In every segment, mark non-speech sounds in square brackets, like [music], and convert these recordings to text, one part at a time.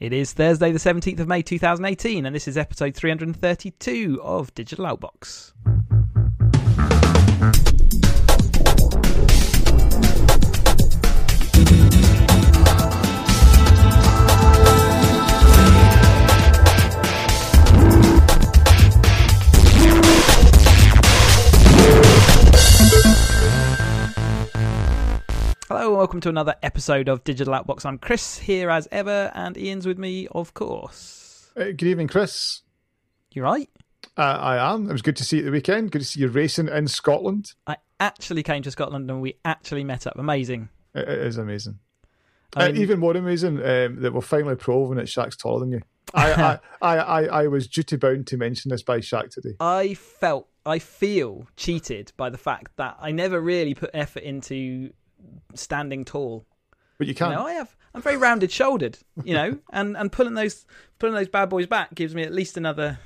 It is Thursday, the 17th of May 2018, and this is episode 332 of Digital Outbox. Welcome to another episode of Digital Outbox. I'm Chris here as ever, and Ian's with me, of course. Uh, good evening, Chris. You right? Uh, I am. It was good to see you at the weekend. Good to see you racing in Scotland. I actually came to Scotland and we actually met up. Amazing. It, it is amazing. I uh, even more amazing um, that we're finally proven that Shaq's taller than you. I, [laughs] I, I, I, I was duty bound to mention this by Shaq today. I felt, I feel cheated by the fact that I never really put effort into standing tall. But you You can't. know, I have, I'm very rounded shouldered, you know, [laughs] and, and pulling those, pulling those bad boys back gives me at least another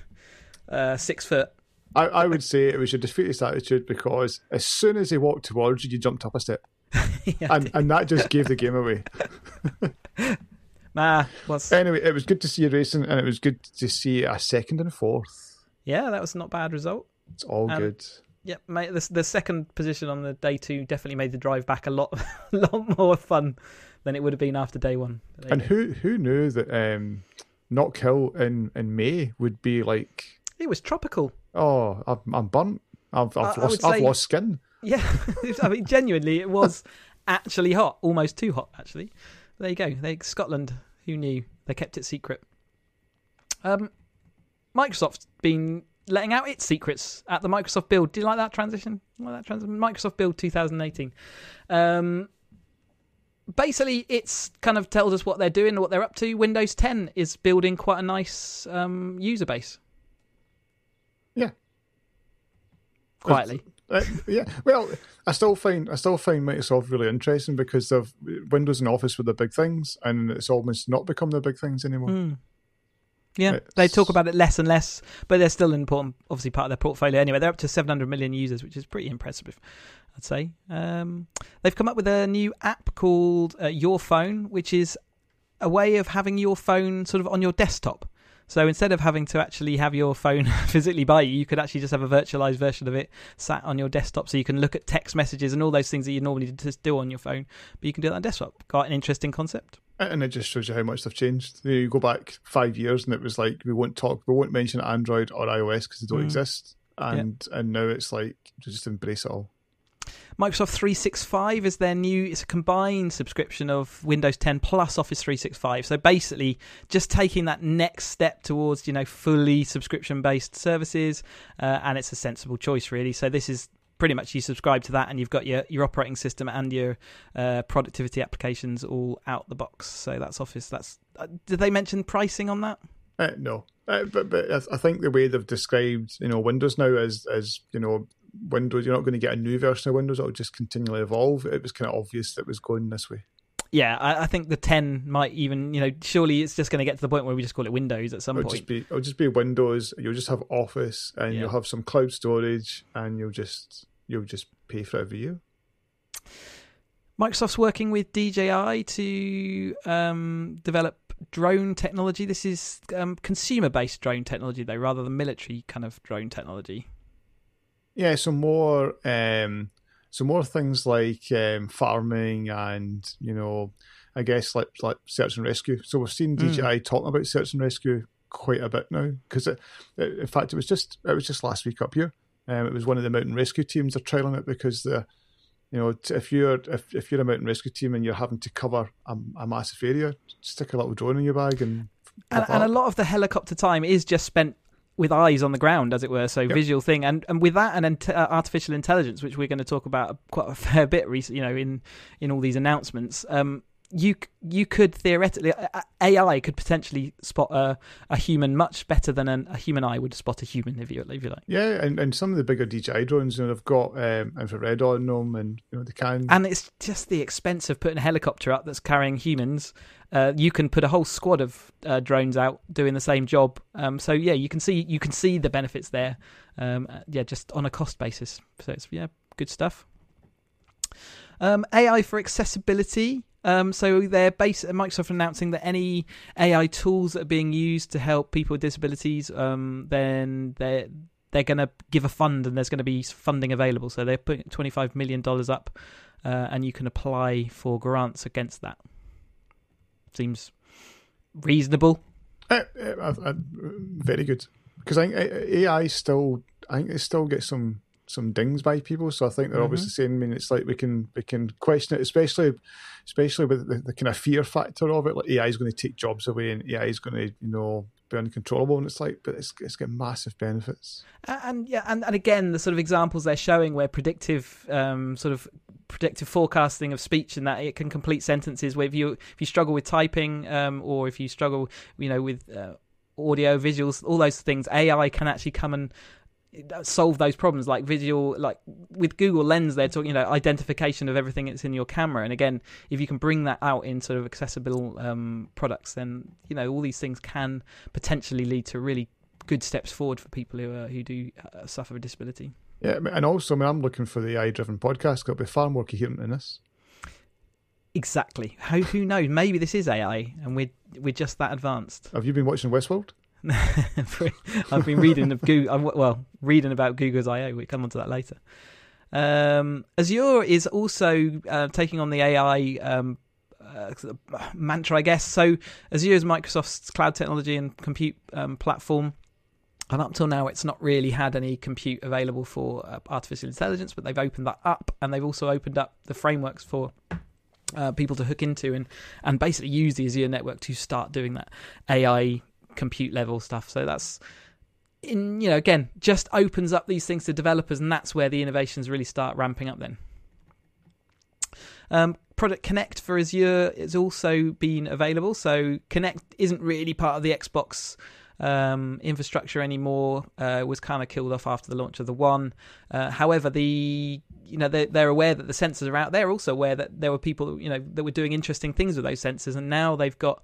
uh, six foot. I, I would say it was your defeatist attitude because as soon as he walked towards you, you jumped up a step. [laughs] Yeah, And, and that just gave the game away. [laughs] nah, was, Anyway, it was good to see you racing and it was good to see a second and fourth. yeah, that was not bad result. It's all Um, good. Yep, mate. The, the second position on the day two definitely made the drive back a lot, [laughs] a lot more fun than it would have been after day one. And who who knew that um, Knock Hill in, in May would be like it was tropical. Oh, I'm, I'm burnt. I've, I've I- I lost. would I've say- lost skin. Yeah, [laughs] I mean, genuinely, it was actually hot, almost too hot. Actually, there you go. They Scotland. Who knew? They kept it secret. Um, Microsoft's been letting out its secrets at the Microsoft Build. Do you like that transition? Like that transition? Microsoft Build 2018. Um, basically, it's kind of tells us what they're doing, what they're up to. Windows 10 is building quite a nice um, user base. Yeah. Quietly. Uh, yeah. Well, I still find I still find Microsoft really interesting because they've Windows and Office were the big things, and it's almost not become the big things anymore. Mm. Yeah, It's- they talk about it less and less, but they're still an important, obviously, part of their portfolio. Anyway, they're up to 700 million users, which is pretty impressive, I'd say. Um, they've come up with a new app called uh, Your Phone, which is a way of having your phone sort of on your desktop. So instead of having to actually have your phone [laughs] physically by you, you could actually just have a virtualized version of it sat on your desktop, so you can look at text messages and all those things that you normally just do on your phone, but you can do that on desktop. Quite an interesting concept. And it just shows you how much they've changed. You, know, you go back five years, and it was like we won't talk, we won't mention Android or iOS because they don't Mm. exist. And and now it's like just embrace it all. Microsoft 365 is their new it's a combined subscription of Windows 10 plus Office 365. So basically just taking that next step towards, you know, fully subscription based services uh, and it's a sensible choice really. So this is pretty much you subscribe to that and you've got your your operating system and your uh, productivity applications all out the box. So that's Office. That's uh, did they mention pricing on that? Uh, no, uh, but but I, I think the way they've described you know Windows now as as you know Windows, you're not going to get a new version of Windows; it'll just continually evolve. It was kind of obvious that it was going this way. Yeah, I, I think the 10 might even, you know, surely it's just going to get to the point where we just call it Windows at some It'll point. just be it'll just be Windows. You'll just have Office, and Yeah. you'll have some cloud storage, and you'll just you'll just pay for it every year. Microsoft's working with DJI to um, develop drone technology. This is um, consumer-based drone technology, though, rather than military kind of drone technology. Yeah, so more um, so more things like um, farming and you know, I guess like like search and rescue. So we've seen Mm. DJI talking about search and rescue quite a bit now because in fact it was just it was just last week up here. Um, it was one of the mountain rescue teams are trialing it because the you know t- if you're if, if you're a mountain rescue team and you're having to cover a, a massive area, stick a little drone in your bag and And, and a lot of the helicopter time is just spent with eyes on the ground, as it were, so visual thing. And and with that and int- uh, artificial intelligence, which we're going to talk about quite a [laughs] fair bit, recently, you know, in in all these announcements. Um, you you could theoretically uh, AI could potentially spot a, a human much better than an, a human eye would spot a human if you if you like. Yeah, and, and some of the bigger DJI drones, you know, they've got um, infrared on them, and you know they can. And it's just the expense of putting a helicopter up that's carrying humans. Uh, you can put a whole squad of uh, drones out doing the same job. Um, so yeah, you can see you can see the benefits there. Um, uh, yeah, just on a cost basis. So it's yeah, good stuff. Um, AI for accessibility. Um, so they're base Microsoft announcing that any AI tools that are being used to help people with disabilities, um, then they're they're going to give a fund and there's going to be funding available. So they're putting twenty five million dollars up, uh, and you can apply for grants against that. Seems reasonable. Uh, uh, very good because I think AI still I think it still gets some some dings by people. So I think they're mm-hmm. obviously saying. I mean, it's like we can we can question it, especially especially with the, the kind of fear factor of it. Like AI is going to take jobs away, and AI is going to you know be uncontrollable. And it's like, but it's it's got massive benefits. And yeah, and, and again, the sort of examples they're showing where predictive um, sort of predictive forecasting of speech and that it can complete sentences. Where if you if you struggle with typing, um, or if you struggle, you know, with uh, audio, visuals, all those things, AI can actually come and solve those problems like visual like with google lens they're talking you know identification of everything that's in your camera. And again if you can bring that out in sort of accessible um, products then you know all these things can potentially lead to really good steps forward for people who uh, who do uh, suffer a disability. Yeah and also I mean, i'm looking for the ai driven podcast it'll be far more coherent than this. Exactly. How, who knows? Maybe this is ai and we're we're just that advanced. Have you been watching westworld [laughs] I've been reading of Google, well, reading about Google's I/O. We come on to that later. Um, Azure is also uh, taking on the AI um, uh, mantra, I guess. So Azure is Microsoft's cloud technology and compute um, platform. And up till now, it's not really had any compute available for uh, artificial intelligence, but they've opened that up, and they've also opened up the frameworks for uh, people to hook into and and basically use the Azure network to start doing that AI compute level stuff. So that's in you know again just opens up these things to developers, and that's where the innovations really start ramping up. Then. Um, Project Kinect for Azure has also been available. So Kinect isn't really part of the Xbox um, infrastructure anymore. Uh, was kind of killed off after the launch of the One. Uh, however, the you know they're, they're aware that the sensors are out. They're also aware that there were people you know that were doing interesting things with those sensors, and now they've got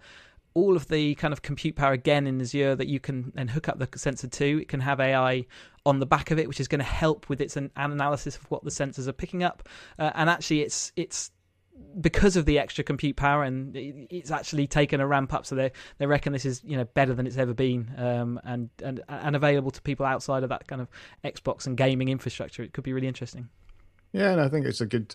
all of the kind of compute power again in Azure that you can then hook up the sensor to. It can have AI on the back of it, which is going to help with its an, analysis of what the sensors are picking up. Uh, and actually, it's it's because of the extra compute power, and it's actually taken a ramp up. So they they reckon this is you know better than it's ever been, um, and and and available to people outside of that kind of Xbox and gaming infrastructure. It could be really interesting. Yeah, and I think it's a good.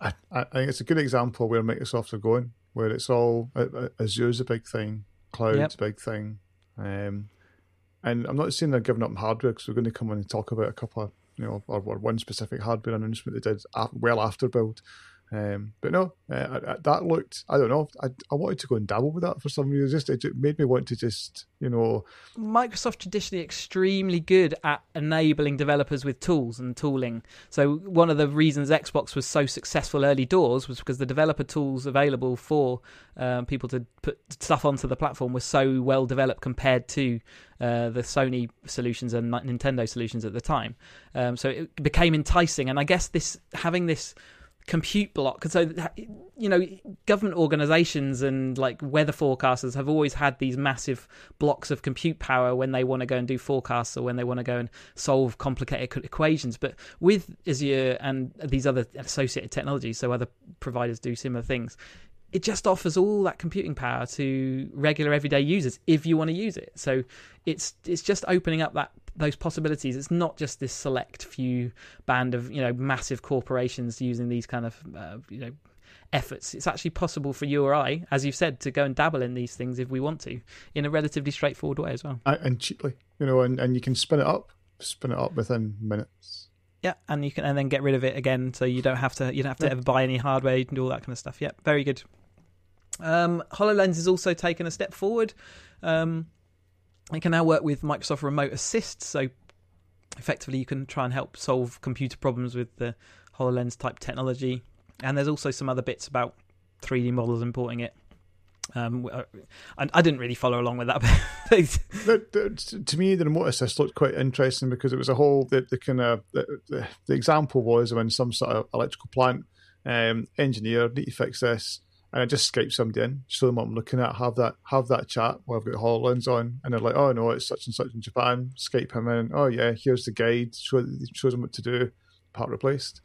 I, I think it's a good example where Microsoft are going where it's all Azure's a big thing, cloud's yep. a big thing, um, and I'm not saying they're giving up on hardware because we're going to come on and talk about a couple of you know or, or one specific hardware announcement they did well after build, um, but no, uh, that looked. I don't know. I, I wanted to go and dabble with that for some reason. Just it made me want to just you know. Microsoft traditionally extremely good at enabling developers with tools and tooling. So one of the reasons Xbox was so successful early doors was because the developer tools available for um, people to put stuff onto the platform were so well developed compared to uh, the Sony solutions and Nintendo solutions at the time. Um, so it became enticing, and I guess this having this compute block. So, you know, government organizations and like weather forecasters have always had these massive blocks of compute power when they want to go and do forecasts or when they want to go and solve complicated equations. But with Azure and these other associated technologies, so other providers do similar things, it just offers all that computing power to regular everyday users if you want to use it. So it's it's just opening up that those possibilities. It's not just this select few band of you know massive corporations using these kind of uh, you know efforts. It's actually possible for you or I, as you've said, to go and dabble in these things if we want to, in a relatively straightforward way as well, and cheaply. You know, and, and you can spin it up, spin it up within minutes. Yeah, and you can and then get rid of it again, so you don't have to you don't have to yeah. ever buy any hardware. You can do all that kind of stuff. Yeah, very good. Um, HoloLens has also taken a step forward. Um, it can now work with Microsoft Remote Assist, so effectively you can try and help solve computer problems with the HoloLens type technology. And there's also some other bits about 3D models importing it. Um, I, I didn't really follow along with that. [laughs] the, to me, the remote assist looked quite interesting because it was a whole the, the kind of the, the, the example was when some sort of electrical plant um, engineer need to fix this and I just Skype somebody in, show them what I'm looking at, have that have that chat where I've got HoloLens on, and they're like, "Oh no, it's such and such in Japan." Skype him in. Oh yeah, here's the guide. Show shows them what to do. Part replaced.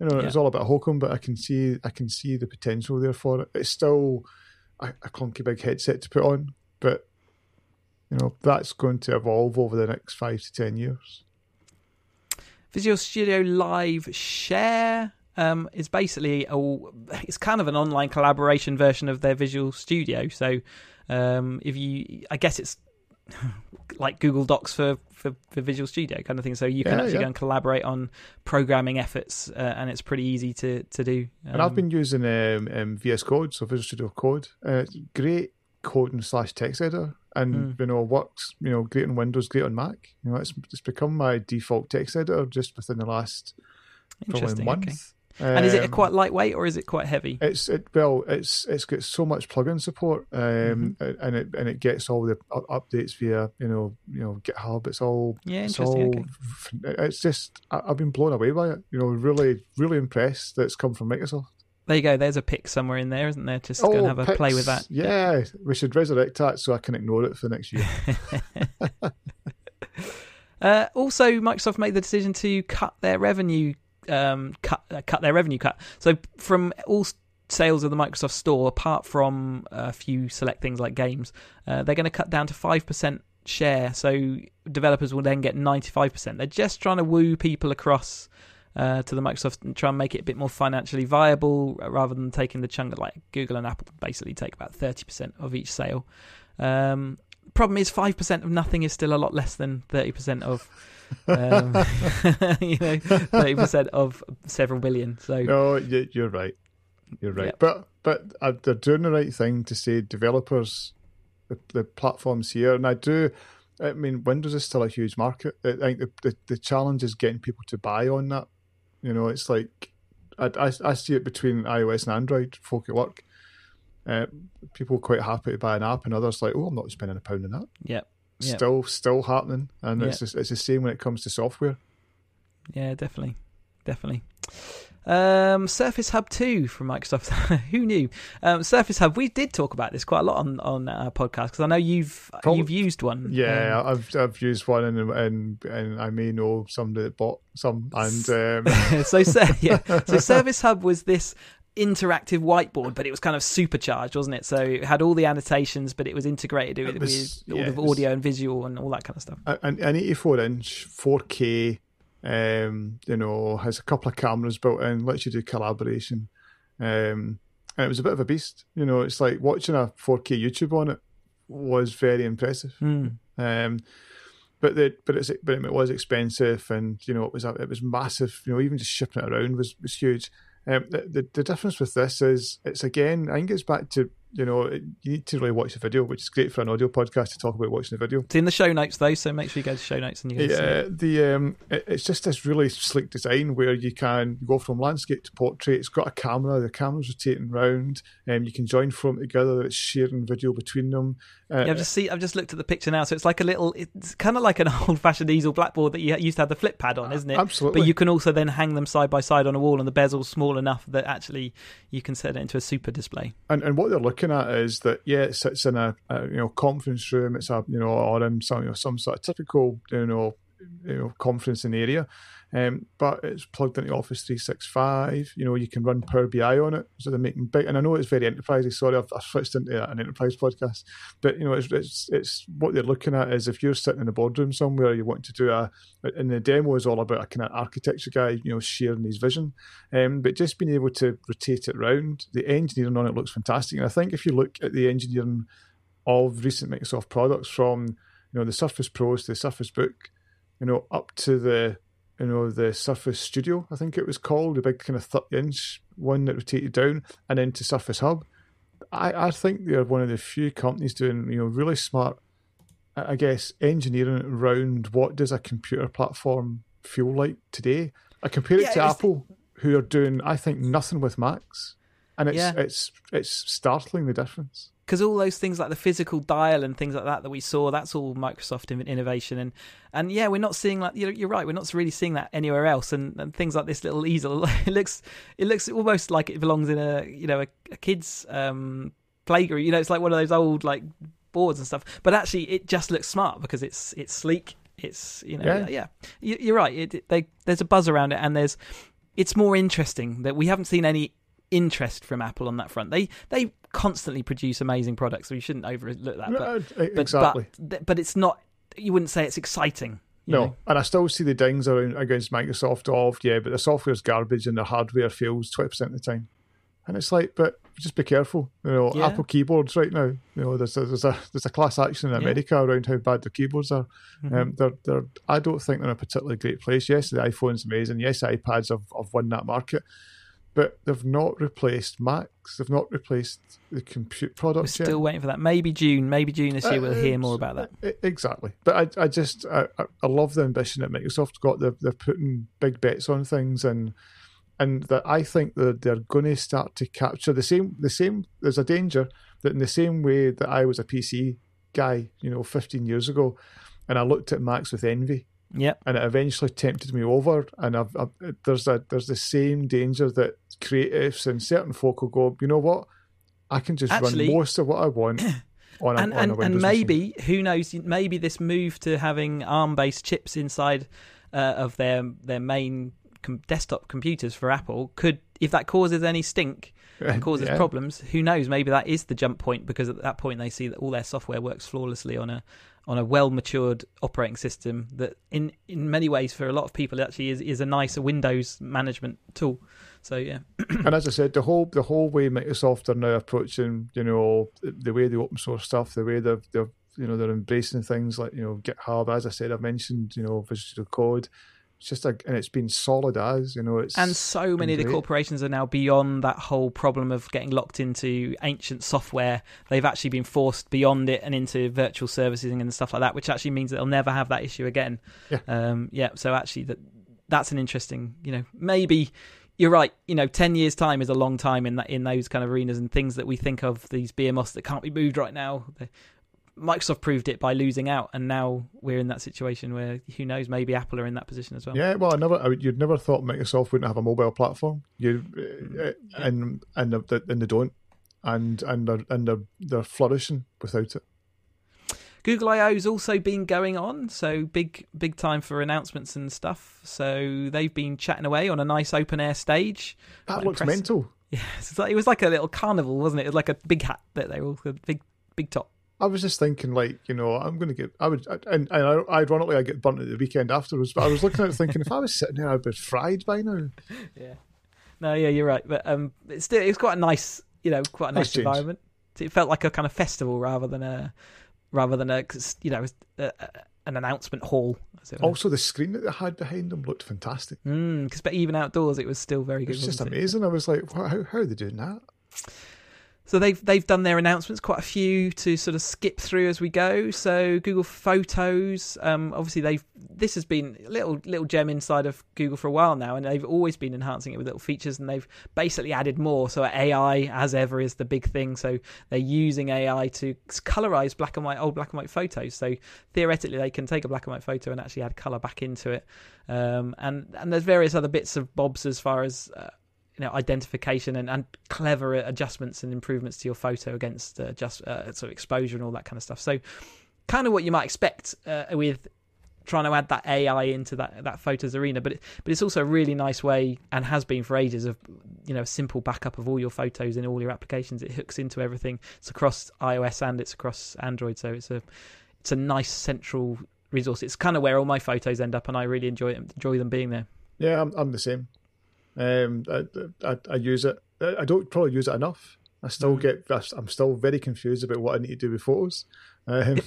You know, Yeah. it's all about Holcomb, but I can see I can see the potential there for it. It's still a, a clunky big headset to put on, but you know that's going to evolve over the next five to ten years. Visual Studio Live Share um, is basically a, it's kind of an online collaboration version of their Visual Studio. So um, if you, I guess it's [laughs] like Google Docs for, for, for Visual Studio kind of thing. So you can Yeah, actually yeah. go and collaborate on programming efforts, uh, and it's pretty easy to to do. And I've Um, been using um, um, VS Code, so Visual Studio Code. Uh, great coding slash text editor, and Mm. you know works. You know, great on Windows, great on Mac. You know, it's it's become my default text editor just within the last probably month. Okay. And is it Um, quite lightweight or is it quite heavy? It's it well, it's it's got so much plugin support, um, Mm-hmm. and it and it gets all the updates via you know you know GitHub. It's all Yeah, it's all Okay. It's just I, I've been blown away by it. You know, really really impressed that it's come from Microsoft. There you go. There's a pic somewhere in there, isn't there? Just go and have a play with that. Oh, Yeah, we should resurrect that so I can ignore it for the next year. [laughs] Uh, also, Microsoft made the decision to cut their revenue, um, cut uh, cut their revenue cut. So from all sales of the Microsoft Store, apart from a few select things like games, uh, they're going to cut down to five percent share. So developers will then get ninety five percent. They're just trying to woo people across. Uh, to the Microsoft and try and make it a bit more financially viable uh, rather than taking the chunk like Google and Apple basically take about 30% of each sale. Um, problem is 5% of nothing is still a lot less than 30% of um, [laughs] [laughs] you know 30% of several billion so no, you, you're right. You're right. Yep. But but uh, they're doing the right thing to say developers, the, the platforms here, and I do. I mean, Windows is still a huge market. I think the, the, the challenge is getting people to buy on that. You know, it's like I, I, I see it between iOS and Android. Folk at work, uh, people quite happy to buy an app, and others like, oh, I'm not spending a pound on that. yeah Yeah. Still, still happening, and Yeah. it's just, it's the same when it comes to software. yeah definitely definitely um, Surface Hub 2 from Microsoft. [laughs] Who knew? Um, Surface Hub. We did talk about this quite a lot on on our podcast because I know you've Probably- you've used one. Yeah, Um, I've I've used one, and and and I may know somebody that bought some, and [laughs] um, so Sur- [laughs] yeah, so Surface Hub was this interactive whiteboard, but it was kind of supercharged, wasn't it? So it had all the annotations, but it was integrated with, It was- with all yeah, the it was- audio and visual and all that kind of stuff. an, an 84 inch 4K, um, you know, has a couple of cameras built in, lets you do collaboration. Um, and it was a bit of a beast. You know, it's like watching a 4K YouTube on it was very impressive. Hmm. Um, but the but it's but it was expensive, and you know it was a, it was massive. You know, even just shipping it around was was huge. Um, the, the the difference with this is it's again I think it's back to you know you need to really watch the video, which is great for an audio podcast to talk about watching the video. It's in the show notes though, so make sure you go to show notes and you can see Yeah, it. the um, it, it's just this really slick design where you can go from landscape to portrait. It's got a camera. The camera's rotating round, and you can join from together. It's sharing video between them. Uh, Yeah, I've just see. I've just looked at the picture now, so it's like a little. It's kind of like an [laughs] old-fashioned easel blackboard that you used to have the flip pad on, isn't it? absolutely. But you can also then hang them side by side on a wall, and the bezel's small enough that actually you can set it into a super display. And and what they're looking at is that yeah, it sits in a, a you know conference room. It's a you know or in some you know some sort of typical you know you know conferencing area, um, but it's plugged into Office three six five. You know you can run Power BI on it, so they're making big. And I know it's very enterprisey. Sorry, I've, I've switched into an enterprise podcast, but you know it's it's it's what they're looking at is if you're sitting in a boardroom somewhere, you want to do a and the demo is all about a kind of architecture guy, you know, sharing his vision. Um, but just being able to rotate it round, the engineering on it looks fantastic. And I think if you look at the engineering of recent Microsoft products, from you know the Surface Pros to the Surface Book, you know, up to the you know the Surface Studio, I think it was called, the big kind of thirty inch one that rotated down, and then to Surface Hub. I, I think they're one of the few companies doing you know really smart, I I guess, engineering around what does a computer platform feel like today. I compare it Yeah, to it was- Apple, who are doing I think nothing with Macs, and it's Yeah. it's it's startling the difference. Because all those things like the physical dial and things like that that we saw that's all microsoft innovation. And and yeah we're not seeing like you're, you're right we're not really seeing that anywhere else. And, and things like this little easel [laughs] it looks it looks almost like it belongs in a you know a, a kid's um playground. You know it's like one of those old like boards and stuff. But actually it just looks smart because it's it's sleek. It's you know yeah, Yeah. You, you're right. It, it- they there's a buzz around it and there's it's more interesting that we haven't seen any interest from Apple on that front. They they constantly produce amazing products, so you shouldn't overlook that. But, exactly. but, but it's not. You wouldn't say it's exciting. no, know? and I still see the dings around against Microsoft of yeah, but the software's garbage and the hardware fails twenty percent of the time, and it's like, but just be careful. You know, Yeah. Apple keyboards right now. You know, there's a, there's a there's a class action in Yeah. America around how bad their keyboards are. Mhm. Um, they're they're I don't think they're in a particularly great place. Yes, the iPhone's amazing. Yes, iPads have, have won that market, but they've not replaced Macs. They've not replaced the compute product. We're products yet. still waiting for that. Maybe June. Maybe June this year. We'll hear more about that. Uh, e- Exactly, but I, I just, I, I- love the ambition that Microsoft got. They're, they're putting big bets on things, and and that I think that they're going to start to capture the same, the same. There's a danger that in the same way that I was a PC guy, you know, 15 years ago, and I looked at Macs with envy, Yep. and it eventually tempted me over. And I've, I've, there's a there's the same danger that creatives and certain folk will go, you know what, I can just Actually- run most of what I want [coughs] on a, and on a and, Windows and machine. maybe who knows? Maybe this move to having ARM-based chips inside uh, of their their main com- desktop computers for Apple could, if that causes any stink [laughs] and causes Yeah. problems, who knows? Maybe that is the jump point because at that point they see that all their software works flawlessly on a on a well matured operating system that in in many ways for a lot of people actually is is a nicer Windows management tool. So yeah, [clears throat] and as I said, the whole the whole way Microsoft are now approaching, you know, the way they open source stuff, the way they're they're you know they're embracing things like you know GitHub. As I said, I've mentioned you know Visual Code. It's just a, and it's been solid as you know. It's and so many of the corporations are now beyond that whole problem of getting locked into ancient software. They've actually been forced beyond it and into virtual services and stuff like that, which actually means that they'll never have that issue again. Yeah. Um, yeah. So actually, that that's an interesting. You know, maybe you're right. You know, ten years time is a long time in that in those kind of arenas and things that we think of these behemoths that can't be moved right now. They, Microsoft proved it by losing out, and now we're in that situation where who knows? Maybe Apple are in that position as well. yeah. Well, I never I, you'd never thought Microsoft wouldn't have a mobile platform. You uh, and and they- and they don't, and and they're and they're, they're flourishing without it. Google I/O has also been going on, so big big time for announcements and stuff. So they've been chatting away on a nice open air stage. That Quite looks impressive. mental. [laughs] Yeah, it's like, it was like a little carnival, wasn't it? It was like a big hat that they were all a big big top. I was just thinking, like, you know, I'm going to get, I would, and, and I, ironically, I get burnt at the weekend afterwards. But I was looking at it thinking, if I was sitting there, I'd be fried by now. [laughs] Yeah. No, yeah, you're right, but um, it's still it's quite a nice, you know, quite a Nice nice environment. It felt like a kind of festival rather than a rather than a, you know a, a, an announcement hall. as it. Also, the screen that they had behind them looked fantastic. Mm, 'cause- but even outdoors, it was still very good. It was just wasn't it? amazing. I was like, how, how are they doing that? So they've they've done their announcements, quite a few to sort of skip through as we go. So Google Photos, um, obviously they've this has been a little little gem inside of Google for a while now, and they've always been enhancing it with little features, and they've basically added more. So AI, as ever, is the big thing. So they're using AI to colorize black and white old black and white photos. So theoretically, they can take a black and white photo and actually add color back into it. Um, and and there's various other bits of bobs as far as uh, know identification and, and clever adjustments and improvements to your photo against uh, just uh, sort of exposure and all that kind of stuff. So kind of what you might expect uh, with trying to add that AI into that that photos arena, but it, but it's also a really nice way and has been for ages of you know a simple backup of all your photos in all your applications. It hooks into everything. It's across iOS and it's across Android, so it's a it's a nice central resource. It's kind of where all my photos end up, and I really enjoy enjoy them being there. Yeah, I'm, I'm the same. Um, I, I, I use it. I don't probably use it enough. I still get. I'm still very confused about what I need to do with photos. Um,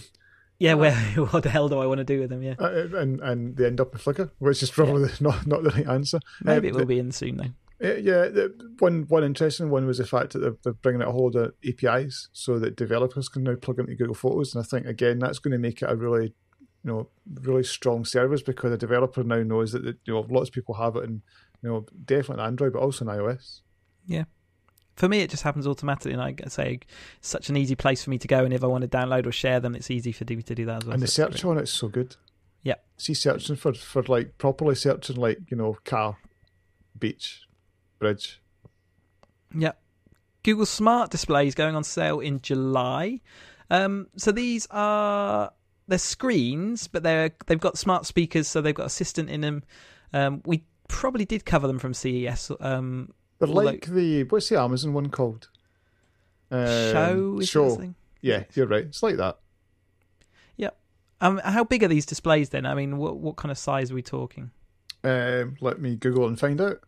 Yeah, [laughs] where [laughs] what the hell do I want to do with them? Yeah, uh, and and they end up in Flickr, which is probably [laughs] not not the right answer. maybe Um, it will be in soon though. Uh, Yeah, the, one one interesting one was the fact that they're, they're bringing out a whole lot of APIs so that developers can now plug into Google Photos, and I think again that's going to make it a really, you know, really strong service because a developer now knows that you know lots of people have it in, you know, definitely on Android but also on iOS. Yeah. For me, it just happens automatically, and I say it's such an easy place for me to go. And if I want to download or share them, it's easy for me to do that as well. and the search on it's so good. Yeah. See, searching for for like properly searching like you know car, beach, bridge. Yeah. Google Smart Displays going on sale in July. Um, so these are they're screens, but they're they've got smart speakers, so they've got assistant in them. Um, we probably did cover them from CES. Um, although- like the what's the Amazon one called? Um, show show. thing? Yeah, you're right. It's like that. Um, how big are these displays then? I mean, what what kind of size are we talking? Um, let me Google and find out.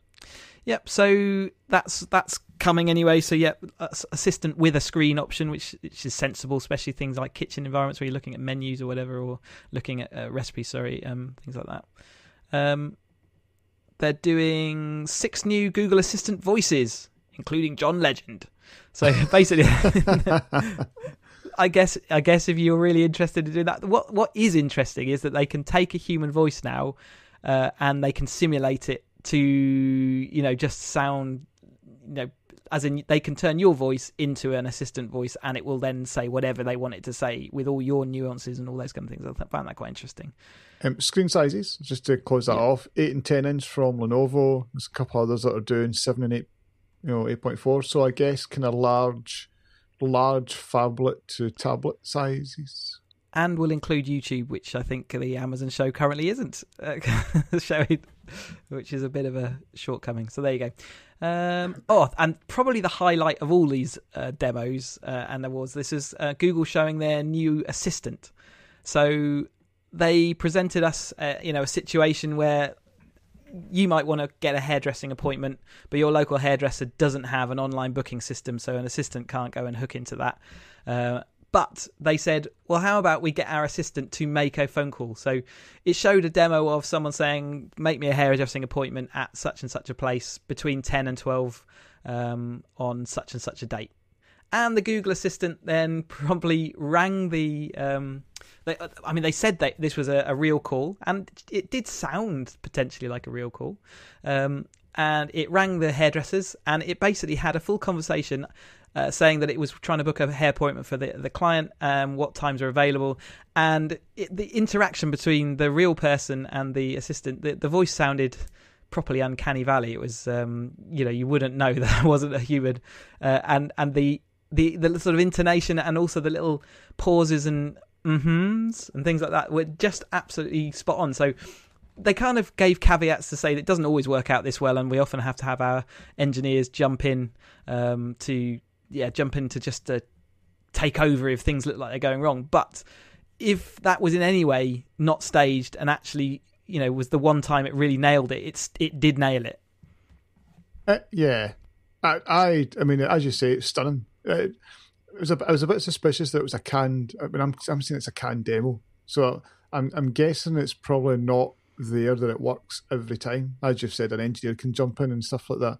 Yep. So that's that's coming anyway. So yep, assistant with a screen option, which which is sensible, especially things like kitchen environments where you're looking at menus or whatever, or looking at uh, recipes. Sorry, um, things like that. Um, they're doing six new Google Assistant voices, including John Legend. So [laughs] basically, [laughs] I guess I guess if you're really interested in doing that, what what is interesting is that they can take a human voice now, uh, and they can simulate it to you know just sound you know as in they can turn your voice into an assistant voice and it will then say whatever they want it to say with all your nuances and all those kind of things. I found that quite interesting. Um, screen sizes, just to close that Yeah. off, eight and ten inch from Lenovo. There's a couple others that are doing seven and eight, you know, eight point four. So I guess kind of large, large phablet to tablet sizes. and will include YouTube, which I think the Amazon show currently isn't uh, [laughs] showing, which is a bit of a shortcoming. So there you go. Um, oh, and probably the highlight of all these uh, demos uh, and awards. This is uh, Google showing their new assistant. So they presented us, uh, you know, a situation where you might want to get a hairdressing appointment, but your local hairdresser doesn't have an online booking system, so an assistant can't go and hook into that. But they said, well, how about we get our assistant to make a phone call? So it showed a demo of someone saying, make me a hairdressing appointment at such and such a place between 10 and 12 um, on such and such a date. And the Google Assistant then [laughs] promptly rang the. Um, they, I mean, they said that this was a, a real call, and it did sound potentially like a real call. Um, and it rang the hairdressers, and it basically had a full conversation uh, saying that it was trying to book a hair appointment for the the client, um, what times are available, and it, the interaction between the real person and the assistant. The, the voice sounded properly uncanny valley. It was, um, you know, you wouldn't know [laughs] that wasn't a human, uh, and and the the the sort of intonation and also the little pauses and mhms and things like that were just absolutely spot on. So they kind of gave caveats to say that it doesn't always work out this well, and we often have to have our engineers jump in um, to yeah jump in to just to take over if things look like they're going wrong. But if that was in any way not staged and actually you know was the one time it really nailed it, it's it did nail it. Uh, yeah, I, I, I mean, as you say, it's stunning. Uh, it was a, I was a bit suspicious that it was a canned. I mean, I'm, I'm saying it's a canned demo, so I'm, I'm guessing it's probably not there that it works every time. As you've said, an engineer can jump in and stuff like that.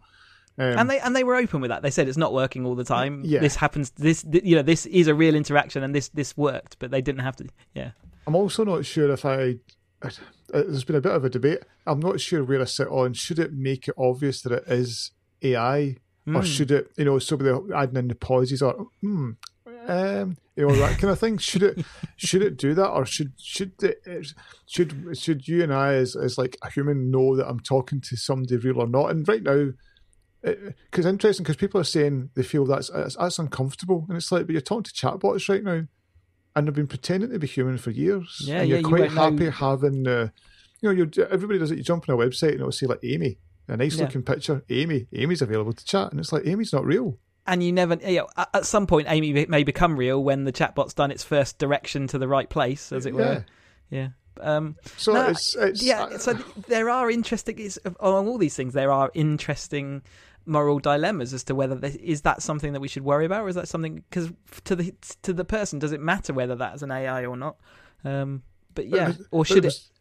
Um, and they and they were open with that. They said it's not working all the time. Yeah. This happens. This th- you know this is a real interaction, and this this worked, but they didn't have to. Yeah. I'm also not sure if I. uh, There's been a bit of a debate. I'm not sure where I sit on. Should it make it obvious that it is AI, or Mm. should it, you know, so they're adding in the pauses or hmm, um, you know, that kind of thing. Should it, [laughs] should it do that, or should should it, should should you and I, as as like a human, know that I'm talking to somebody real or not? And right now, because interesting, because people are saying they feel that's that's, that's uncomfortable, and it's like, but you're talking to chatbots right now and they've been pretending to be human for years. Yeah, and you're you quite know- happy having, uh, you know, you everybody does it. You jump on a website and it'll say like Amy, a nice Yeah. looking picture. Amy, Amy's available to chat, and it's like Amy's not real. And you never, you know, at- at some point, Amy may become real when the chatbot's done its first direction to the right place, as it were. Yeah. Um, So No, it's it's yeah. uh, So there are interesting. It's, on all these things, there are interesting moral dilemmas as to whether this, is that something that we should worry about, or is that something because to the to the person, does it matter whether that's an AI or not? Um, but yeah, was- or should it was-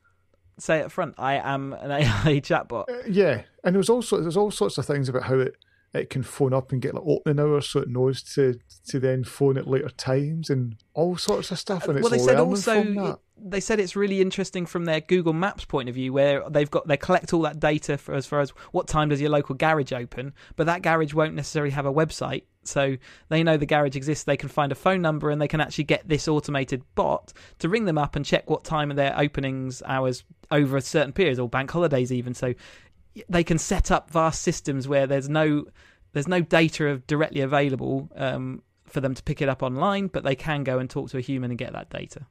say up front, "I am an AI [laughs] chatbot"? Uh, yeah, and there was also there's all sorts of things about how it it can phone up and get like opening hours, so it knows to to then phone at later times and all sorts of stuff. Uh, and it's well, they said also from that. they said it's really interesting from their Google Maps point of view, where they've got they collect all that data for as far as what time does your local garage open, but that garage won't necessarily have a website, so they know the garage exists. They can find a phone number and they can actually get this automated bot to ring them up and check what time of their openings hours over a certain period or bank holidays even. So they can set up vast systems where there's no there's no data of directly available um, for them to pick it up online, but they can go and talk to a human and get that data.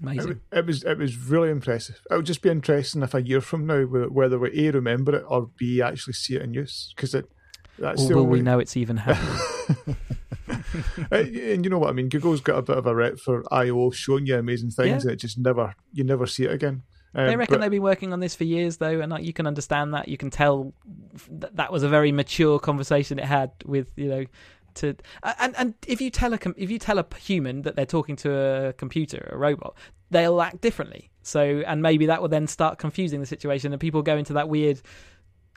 Amazing. It, it, was it was really impressive. It would just be interesting if a year from now whether we a remember it or b actually see it in use because it. That's or will only... we know it's even happening? [laughs] and you know what I mean. Google's got a bit of a rep for I/O showing you amazing things, yeah. and it just never you never see it again. Um, they reckon but, they've been working on this for years, though, and like, you can understand that. You can tell that that was a very mature conversation it had with you know to and and if you tell a if you tell a human that they're talking to a computer a robot they'll act differently so and maybe that will then start confusing the situation and people go into that weird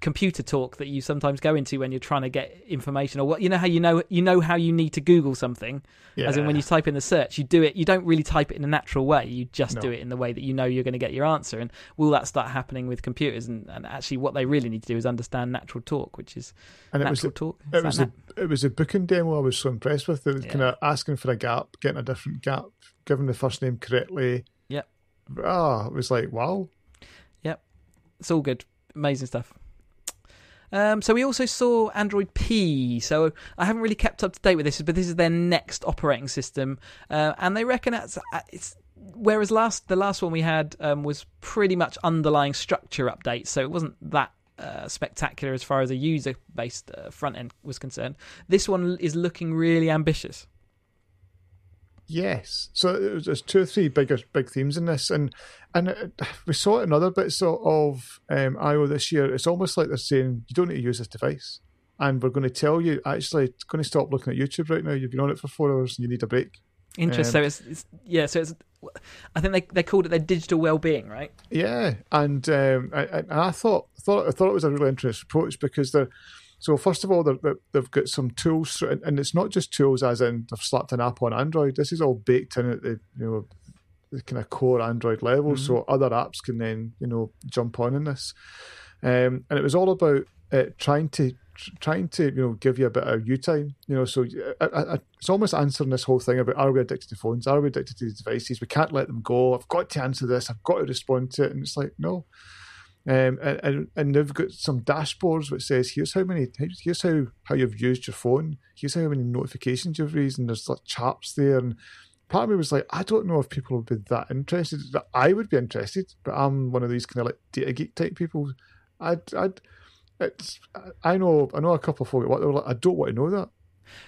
computer talk that you sometimes go into when you're trying to get information or what you know how you know you know how you need to google something? Yeah. as in when you type in the search you do it you don't really type it in a natural way you just no. do it in the way that you know you're going to get your answer. And will that start happening with computers? And, and actually what they really need to do is understand natural talk which is and it natural was, talk. Is it was a, it was a booking demo I was so impressed with. It was yeah. kind of asking for a gap getting a different gap giving the first name correctly. Yep. Ah it was like wow. Yep. It's all good. Amazing stuff um, so we also saw Android P. So I haven't really kept up to date with this, but this is their next operating system, uh, and they reckon it's, uh, it's whereas last the last one we had um, was pretty much underlying structure updates, so it wasn't that uh, spectacular as far as a user based uh, front end was concerned. This one is looking really ambitious. Yes, so there's two or three bigger big themes in this, and and [sighs] we saw it in other bits of um, I/O this year. It's almost like they're saying you don't need to use this device, and we're going to tell you actually it's going to stop looking at YouTube right now. You've been on it for four hours and you need a break. Interesting. Um, so it's, it's, yeah. So it's I think they they called it their digital well-being, right? Yeah, and um, I, and I thought thought I thought it was a really interesting approach because they're so first of all, they've got some tools, and it's not just tools as in they've slapped an app on Android. This is all baked in at the you know the kind of core Android level, mm-hmm. so other apps can then you know jump on in this. Um, and it was all about uh, trying to trying to you know give you a bit of you time. You know, so I, I, it's almost answering this whole thing about are we addicted to phones? Are we addicted to these devices? We can't let them go. I've got to answer this. I've got to respond to it. And it's like no. Um, and, and, and they've got some dashboards which says here's how many here's how, how you've used your phone. Here's how many notifications you've raised and there's like charts there. And part of me was like I don't know if people would be that interested. I would be interested but I'm one of these kind of like data geek type people. I'd I'd it's I know I know a couple of folk what they were like I don't want to know that.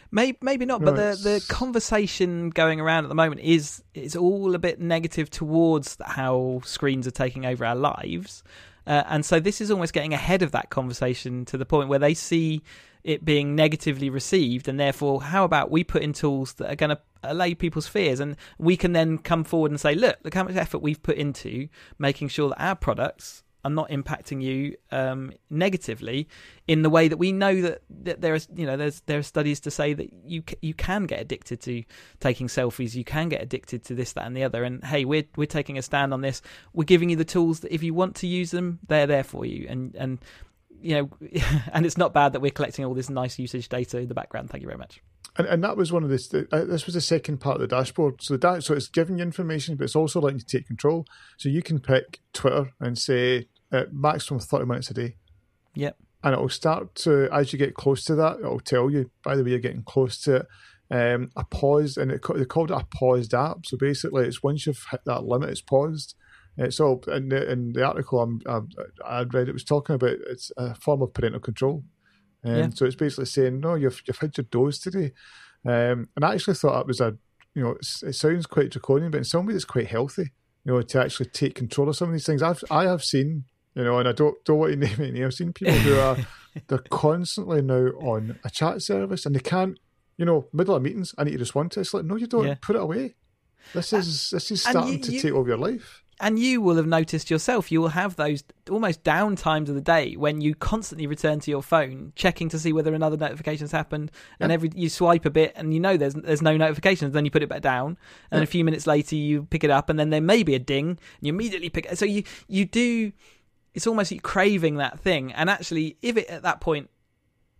Maybe, maybe not, no, but the, the conversation going around at the moment is it's all a bit negative towards how screens are taking over our lives. Uh, and so this is almost getting ahead of that conversation to the point where they see it being negatively received, and therefore, how about we put in tools that are going to allay people's fears, and we can then come forward and say, look, look how much effort we've put into making sure that our products are not impacting you um, negatively in the way that we know that, that there is you know there's there are studies to say that you you can get addicted to taking selfies you can get addicted to this that and the other and hey we're we're taking a stand on this we're giving you the tools that if you want to use them they're there for you and and you know [laughs] and it's not bad that we're collecting all this nice usage data in the background thank you very much and, and that was one of this. Uh, this was the second part of the dashboard. So the so it's giving you information, but it's also letting you take control. So you can pick Twitter and say, uh, maximum 30 minutes a day. Yep. And it'll start to, as you get close to that, it'll tell you, by the way, you're getting close to it. Um, a pause, and it, they called it a paused app. So basically, it's once you've hit that limit, it's paused. It's all in the, in the article I'm, I'm, i read. It was talking about it's a form of parental control, and yeah. so it's basically saying, no, you've you've had your dose today. Um, and I actually thought it was a, you know, it sounds quite draconian, but in some ways it's quite healthy. You know, to actually take control of some of these things. I've I have seen you know, and I don't don't want to [laughs] name any. I've seen people who are [laughs] they're constantly now on a chat service and they can't, you know, middle of meetings. I need to respond to. It. It's like no, you don't. Yeah. Put it away. This is this is starting you, to you, take over your life. And you will have noticed yourself. You will have those almost down times of the day when you constantly return to your phone, checking to see whether another notification's happened. And every you swipe a bit, and you know there's there's no notifications. Then you put it back down, and a few minutes later you pick it up, and then there may be a ding, and you immediately pick it. So you you do it's almost like craving that thing. And actually, if it at that point,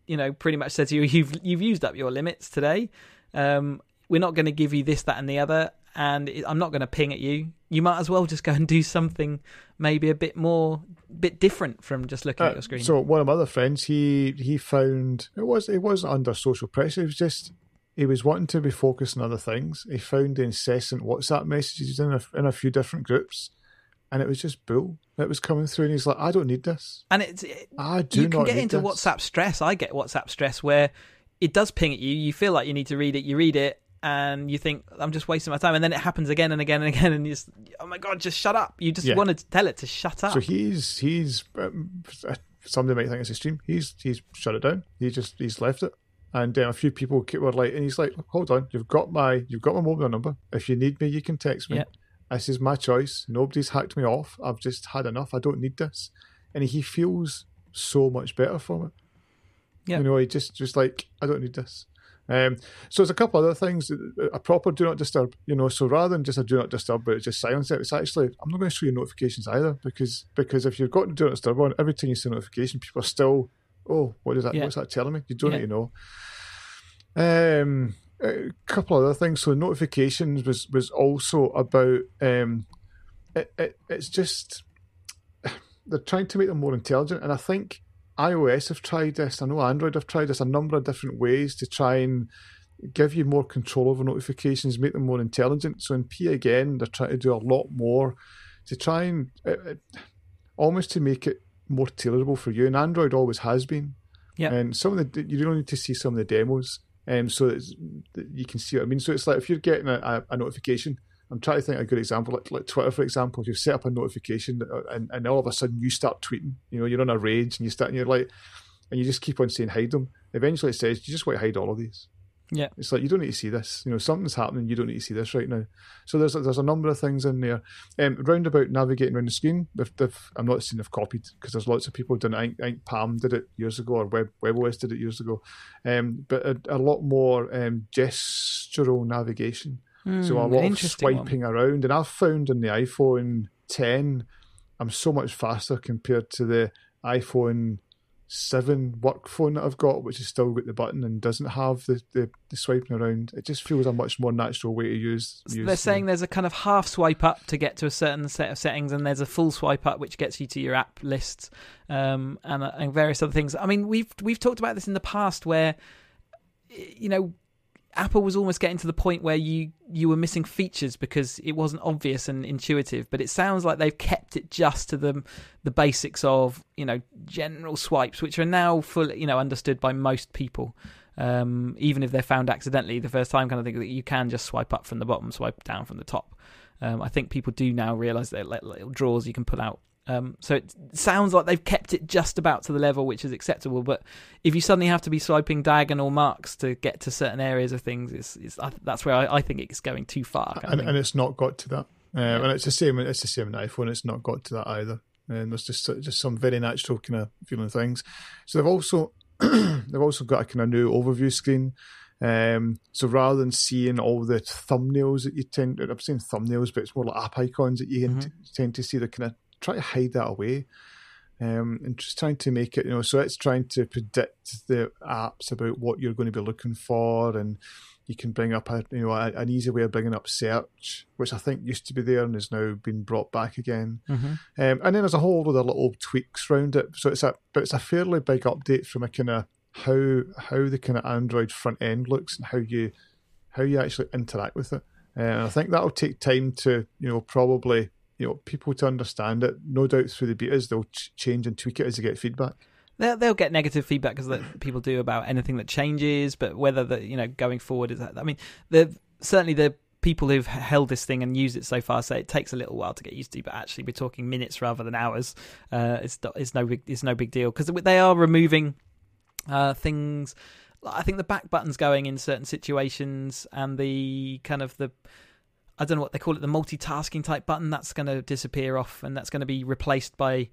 you know, pretty much says to you, [laughs] you've you've used up your limits today. Um, we're not going to give you this, that, and the other, and I'm not going to ping at you. You might as well just go and do something maybe a bit more, bit different from just looking uh, at your screen. So one of my other friends, he he found it was it wasn't under social pressure. It was just he was wanting to be focused on other things. He found the incessant WhatsApp messages in a, in a few different groups, and it was just bull that was coming through. And he's like, I don't need this. And it's it, I do you can not get into this. WhatsApp stress. I get WhatsApp stress where it does ping at you. You feel like you need to read it. You read it, and you think I'm just wasting my time. And then it happens again and again and again, and you just, oh my god, just shut up. You just Yeah. wanted to tell it to shut up. So he's he's um, somebody might think it's a stream. He's he's shut it down. He just he's left it. And um, a few people were like, and he's like, hold on, you've got my you've got my mobile number. If you need me, you can text me. Yeah. This is my choice. Nobody's hacked me off. I've just had enough. I don't need this. And he feels so much better from it. Yeah. You know, he just just like I don't need this. Um, so there's a couple other things. A proper do not disturb. You know, so rather than just a do not disturb, but it's just silence it. It's actually I'm not going to show you notifications either because because if you've got to do not disturb on every time you see a notification, people are still oh what is that? Yeah. What's that telling me? You don't Yeah. need to know. Um, a couple of other things. So notifications was was also about um, it, it it's just they're trying to make them more intelligent, and I think iOS have tried this. I know Android have tried this a number of different ways to try and give you more control over notifications, make them more intelligent. So in P again, they're trying to do a lot more to try and uh, uh, almost to make it more tailorable for you. And Android always has been. Yeah. And some of the you don't need to see some of the demos, um, so that you can see what I mean. So it's like if you're getting a, a, a notification. I'm trying to think of a good example, like, like Twitter, for example. If you've set up a notification uh, and, and all of a sudden you start tweeting, you know, you're on a rage and you start and you're like, and you just keep on saying hide them. Eventually, it says you just want to hide all of these. Yeah. It's like you don't need to see this. You know, something's happening. You don't need to see this right now. So there's there's a number of things in there. Um, roundabout navigating around the screen. They've, they've, I'm not saying they've copied because there's lots of people doing it. I think, I think Palm did it years ago, or Web WebOS did it years ago. Um, but a, a lot more um, gestural navigation. So a Hmm, lot of interesting one. swiping around, and I've found in the iPhone 10, I'm so much faster compared to the iPhone 7 work phone that I've got, which has still got the button and doesn't have the, the, the swiping around. It just feels a much more natural way to use. So use They're the- saying there's a kind of half swipe up to get to a certain set of settings, and there's a full swipe up which gets you to your app lists um, and, uh, and various other things. I mean, we've we've talked about this in the past, where you know Apple was almost getting to the point where you you were missing features because it wasn't obvious and intuitive. But it sounds like they've kept it just to the the basics of you know general swipes, which are now fully you know understood by most people. Um, even if they're found accidentally the first time, kind of thing that you can just swipe up from the bottom, swipe down from the top. Um, I think people do now realise that little drawers you can pull out. Um, so it sounds like they've kept it just about to the level which is acceptable. But if you suddenly have to be swiping diagonal marks to get to certain areas of things, it's, it's, I, that's where I, I think it's going too far. and, and it's not got to that. Um, And it's the same. It's the same in iPhone. It's not got to that either. And there's just just some very natural kind of feeling things. So they've also [clears throat] they've also got a kind of new overview screen. Um, so rather than seeing all the thumbnails that you tend, I'm saying thumbnails, but it's more like app icons that you Mhm. tend to see. They kind of try to hide that away. Um, and just trying to make it, you know, so it's trying to predict the apps about what you're going to be looking for, and you can bring up a, you know, a, an easy way of bringing up search, which I think used to be there and has now been brought back again. Mhm. Um, and then there's a whole of little tweaks around it. So it's a, but it's a fairly big update from a kind of how how the kind of Android front end looks and how you how you actually interact with it. And I think that'll take time to you know probably you know people to understand it. No doubt through the betas they'll ch- change and tweak it as they get feedback. They'll, they'll get negative feedback because people do about anything that changes, but whether the you know going forward is that I mean, the certainly the people who've held this thing and used it so far say it takes a little while to get used to, but actually we're talking minutes rather than hours. Uh, it's it's no big it's no big deal because they are removing uh, things. I think the back button's going in certain situations, and the kind of the I don't know what they call it, the multitasking type button that's going to disappear off, and that's going to be replaced by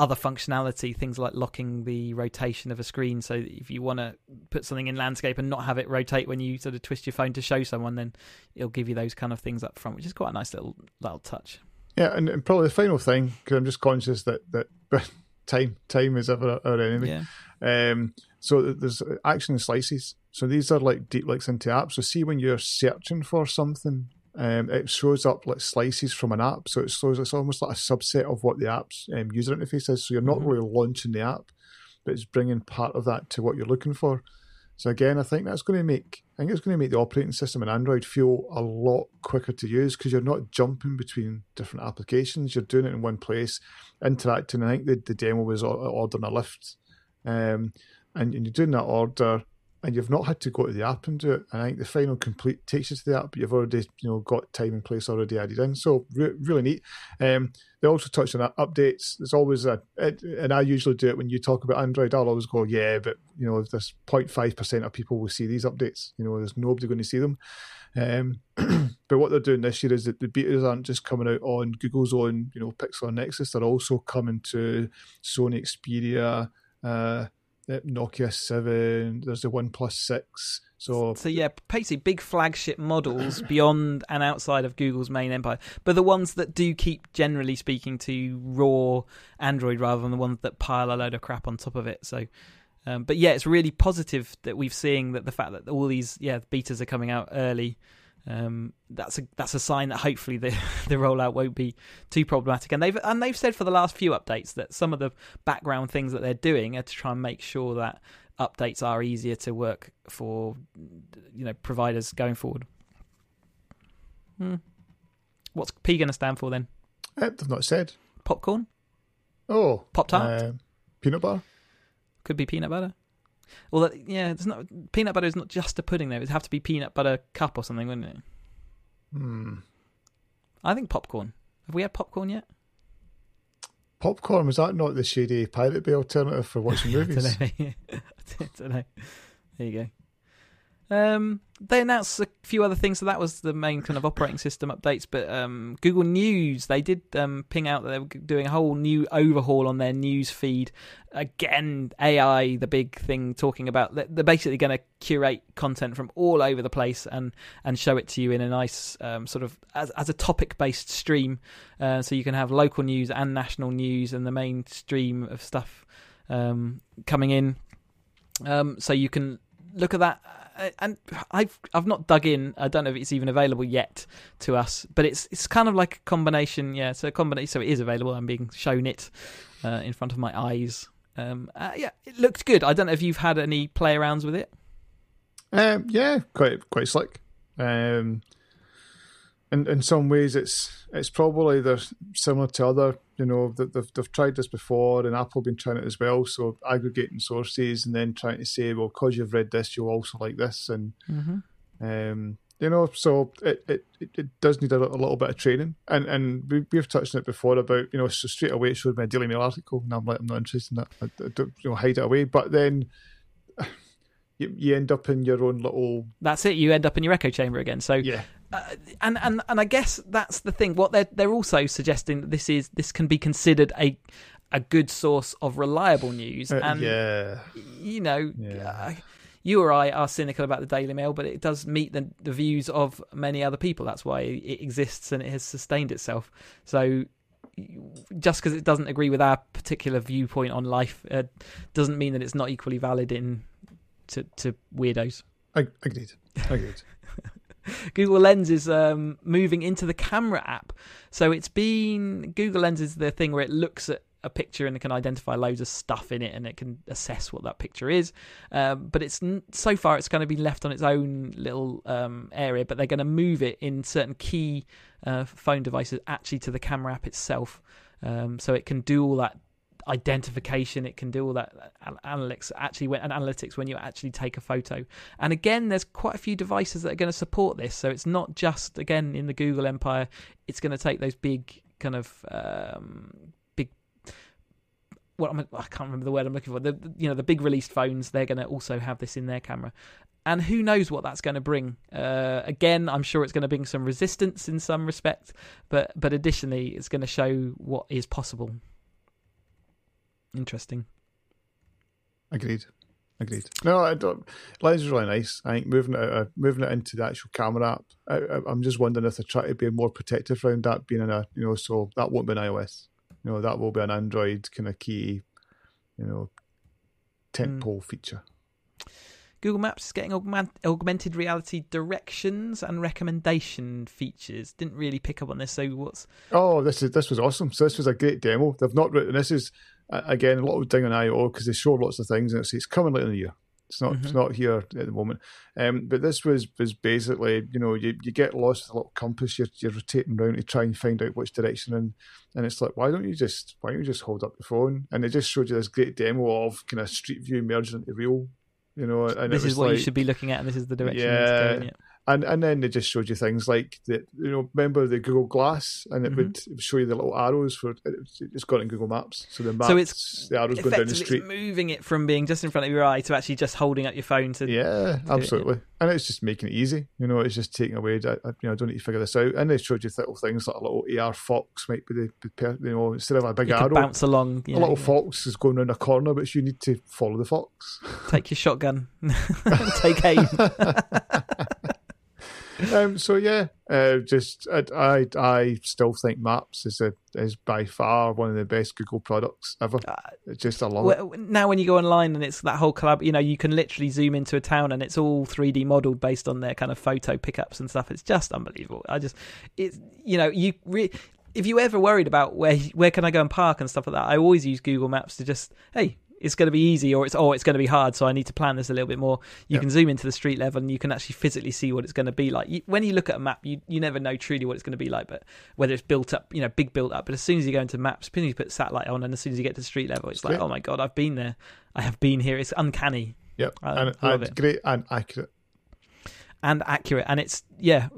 other functionality, things like locking the rotation of a screen. So if you want to put something in landscape and not have it rotate when you sort of twist your phone to show someone, then it'll give you those kind of things up front, which is quite a nice little little touch. Yeah, and, and probably the final thing because I'm just conscious that that [laughs] time time is ever our enemy. Yeah, Um, so there's action slices. So these are like deep links into apps. So see when you're searching for something, um, it shows up like slices from an app. So it shows it's almost like a subset of what the app's um, user interface is. So you're not Mhm. really launching the app, but it's bringing part of that to what you're looking for. So again, I think that's going to make I think it's going to make the operating system in Android feel a lot quicker to use because you're not jumping between different applications. You're doing it in one place, interacting. I think the, the demo was ordering a lift, um, and, and you're doing that order and you've not had to go to the app and do it. And I think the final complete takes you to the app, but you've already you know got time and place already added in. So re- really neat. Um, they also touched on updates. There's always a, and I usually do it when you talk about Android. I'll always go, yeah, but you know, there's 0.5 percent of people will see these updates. You know, there's nobody going to see them. Um, [clears throat] but what they're doing this year is that the betas aren't just coming out on Google's own, you know, Pixel and Nexus. They're also coming to Sony Xperia. Uh, Nokia Seven. There's the OnePlus Six. So, so yeah, basically big flagship models [coughs] beyond and outside of Google's main empire, but the ones that do keep, generally speaking, to raw Android rather than the ones that pile a load of crap on top of it. So, um, but yeah, it's really positive that we've seeing that the fact that all these yeah betas are coming out early um, that's a that's a sign that hopefully the [laughs] the rollout won't be too problematic. And they've and they've said for the last few updates that some of the background things that they're doing are to try and make sure that updates are easier to work for you know providers going forward. Hmm. What's P going to stand for then? Uh, they've not said. Popcorn. Oh, pop tart. Uh, peanut butter. Could be peanut butter. Well, yeah, it's not peanut butter is not just a pudding though. It'd have to be peanut butter cup or something, wouldn't it? Hmm. I think popcorn. Have we had popcorn yet? Popcorn was that not the shady Pirate Bay alternative for watching movies? [laughs] I don't. [laughs] I don't know. There you go. Um, they announced a few other things, so that was the main kind of operating system updates. But um, Google News, they did um, ping out that they were doing a whole new overhaul on their news feed. Again, AI, the big thing, talking about they're basically going to curate content from all over the place and and show it to you in a nice um, sort of as, as a topic based stream, uh, so you can have local news and national news and the main stream of stuff um, coming in. Um, so you can look at that and I've I've not dug in. I don't know if it's even available yet to us, but it's it's kind of like a combination. Yeah, so a combination. So it is available. I'm being shown it uh, in front of my eyes. Um, uh, yeah, it looked good. I don't know if you've had any play arounds with it. Um, yeah, quite quite slick. Um, in in some ways, it's it's probably they're similar to other. You know, they've they've tried this before, and Apple been trying it as well. So aggregating sources and then trying to say, well, because you've read this, you'll also like this, and mm-hmm. um, you know, so it, it, it does need a, a, little bit of training, and and we, we've touched on it before about you know, so straight away it showed me a Daily Mail article, and I'm like, I'm not interested in that. I, I don't you know hide it away, but then [sighs] you, you end up in your own little. That's it. You end up in your echo chamber again. So yeah. Uh, and and and I guess that's the thing. What they're they're also suggesting that this is this can be considered a a good source of reliable news. Uh, and yeah, you know. Yeah. Uh, you or I are cynical about the Daily Mail, but it does meet the, the views of many other people. That's why it exists and it has sustained itself. So just because it doesn't agree with our particular viewpoint on life uh, doesn't mean that it's not equally valid in to, to weirdos. I, agreed. Agreed. [laughs] Google Lens is um, moving into the camera app. So it's been Google Lens is the thing where it looks at a picture and it can identify loads of stuff in it and it can assess what that picture is. Um, but it's so far it's going to be left on its own little um, area, but they're going to move it in certain key uh, phone devices actually to the camera app itself. Um, so it can do all that identification. It can do all that analytics actually when, and analytics when you actually take a photo. And again, there's quite a few devices that are going to support this. So it's not just again in the Google empire. It's going to take those big kind of um, big. What well, I can't remember the word I'm looking for. The you know the big released phones. They're going to also have this in their camera. And who knows what that's going to bring? Uh, again, I'm sure it's going to bring some resistance in some respect, but but additionally, it's going to show what is possible. Interesting. Agreed. Agreed. No, I don't. Lens is really nice. I think moving it, uh, moving it into the actual camera app. I, am just wondering if they try to be more protective around that being in a, you know, so that won't be an iOS. You know, that will be an Android kind of key, you know, tentpole mm. feature. Google Maps is getting augment- augmented reality directions and recommendation features. Didn't really pick up on this. So what's? Oh, this is this was awesome. So this was a great demo. They've not written. This is again a lot of ding on I/O because they show lots of things and it's, it's coming later in the year. It's not Mhm. it's not here at the moment. Um, but this was was basically you know you, you get lost with a little compass. You're you're rotating around to try and find out which direction, and and it's like why don't you just why don't you just hold up your phone? And it just showed you this great demo of kind of Street View merged into real. You know, and this is what like, you should be looking at, and this is the direction you need to Yeah. Yeah. and and then they just showed you things like the you know remember the Google Glass and it Mhm. would show you the little arrows for it's got it in Google Maps so the maps So it's the arrows going down the street moving it from being just in front of your eye to actually just holding up your phone to. yeah it, absolutely and it's just making it easy you know it's just taking away I, you know I don't need to figure this out and they showed you little things like a little AR fox might be the you know instead of a big You arrow bounce along. You a little fox is going around a corner but you need to follow the fox Take your shotgun. [laughs] Take aim. [laughs] um, so yeah, uh, just I, I I still think Maps is a is by far one of the best Google products ever. Uh, It's just I love. Now when you go online and it's that whole collab, you know, you can literally zoom into a town and it's all 3D modeled based on their kind of photo pickups and stuff. It's just unbelievable. I just, it's you know, you re- if you ever worried about where where can I go and park and stuff like that, I always use Google Maps to just hey. It's going to be easy, or it's oh, it's going to be hard. So I need to plan this a little bit more. You can zoom into the street level, and you can actually physically see what it's going to be like. You, when you look at a map, you, you never know truly what it's going to be like, but whether it's built up, you know, big built up. But as soon as you go into maps, as soon as you put satellite on, and as soon as you get to street level, it's like, Great. oh my god, I've been there. I have been here. It's uncanny Yep, I and, love and it. great and accurate. and accurate, and it's yeah,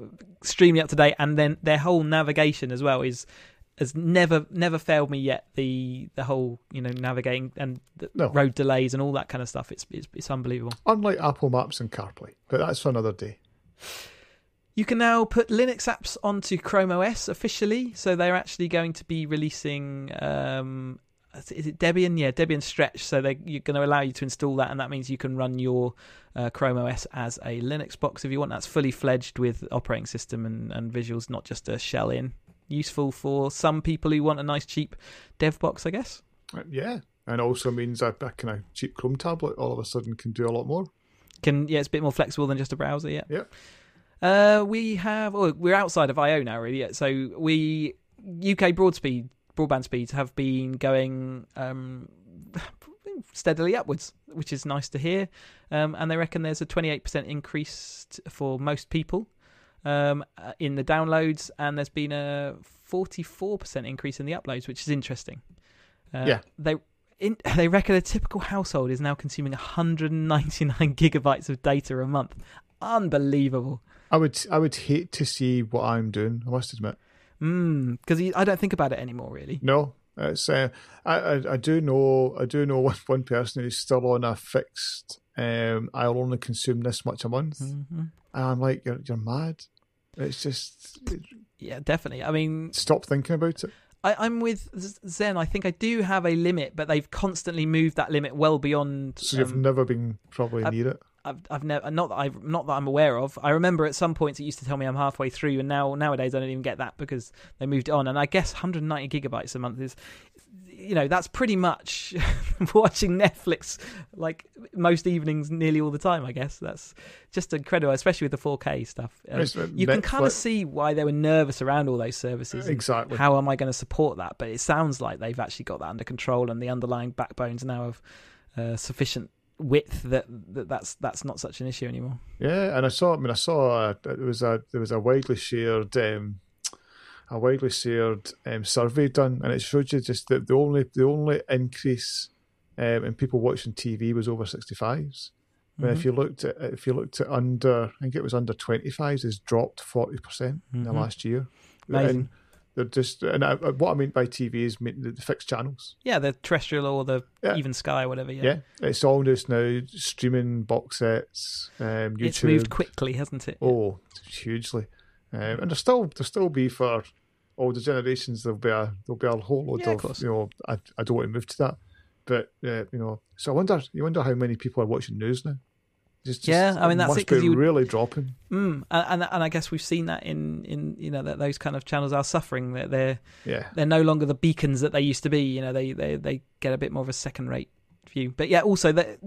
extremely up to date. And then their whole navigation as well is has never never failed me yet. The the whole you know navigating and the No. road delays and all that kind of stuff. It's it's, it's unbelievable. Unlike Apple Maps and CarPlay, but that's for another day. You can now put Linux apps onto Chrome OS officially, so they're actually going to be releasing. Um, is it Debian? Yeah, Debian Stretch. So they you're going to allow you to install that, and that means you can run your uh, Chrome OS as a Linux box if you want. That's fully fledged with operating system and, and visuals, not just a shell in. Useful for some people who want a nice cheap dev box, I guess. Uh, Yeah, and also means a, a kind of cheap Chrome tablet all of a sudden can do a lot more. Can yeah, it's a bit more flexible than just a browser. Yeah. Yep. Uh, we have. Oh, we're outside of IO now, really. Yeah. So we UK broadband speeds have been going um, [sighs] steadily upwards, which is nice to hear. Um, and they reckon there's a 28% increase for most people um, uh, in the downloads, and there's been a 44% increase in the uploads, which is interesting. Uh, Yeah. They in, [laughs] they reckon a typical household is now consuming 199 [laughs] gigabytes of data a month. Unbelievable. I would I would hate to see what I'm doing. I must admit. Because I don't think about it anymore, really. No, it's uh, I, I I do know I do know [laughs] one, one person who's still on a fixed. Um, I'll only consume this much a month, hmm and I'm like, you're you're mad. It's just Yeah, definitely. I mean, stop thinking about it. I, I'm with Zen. I think I do have a limit, but they've constantly moved that limit well beyond. So you've um, never been probably I- near it. I've, I've never not that I've not that I'm aware of. I remember at some points it used to tell me I'm halfway through, and now nowadays I don't even get that because they moved it on. And I guess 190 gigabytes a month is, you know, that's pretty much [laughs] watching Netflix like most evenings, nearly all the time. I guess that's just incredible, especially with the 4K stuff. Um, you can kind of see why they were nervous around all those services. exactly. How am I going to support that? But it sounds like they've actually got that under control, and the underlying backbones now of uh, sufficient width that, that that's that's not such an issue anymore. Yeah, and I saw. I mean, I saw. Uh, there was a there was a widely shared um, a widely shared um, survey done, and it showed you just that the only the only increase um, in people watching TV was over sixty fives. But Mm-hmm. if you looked at if you looked at under, I think it was under twenty fives, has dropped forty percent in the Mhm. last year. Amazing. And they're just, and I, what I mean by TV is the fixed channels. Yeah, the terrestrial or the Yeah. even sky, whatever. Yeah, Yeah, it's all just now streaming box sets, um, YouTube. it's moved quickly, hasn't it? Oh, hugely. Um, and there'll still there'll still be for older generations. There'll be a there'll be a whole load Yeah, of of, you know. I, I don't want to move to that, but uh, you know. So I wonder you wonder how many people are watching news now. Just, just Yeah, I mean, that's it, 'cause be you would- really dropping. Mm, and, and and I guess we've seen that in in you know that those kind of channels are suffering. That they're Yeah, they're no longer the beacons that they used to be. You know, they they they get a bit more of a second rate view. But yeah, also that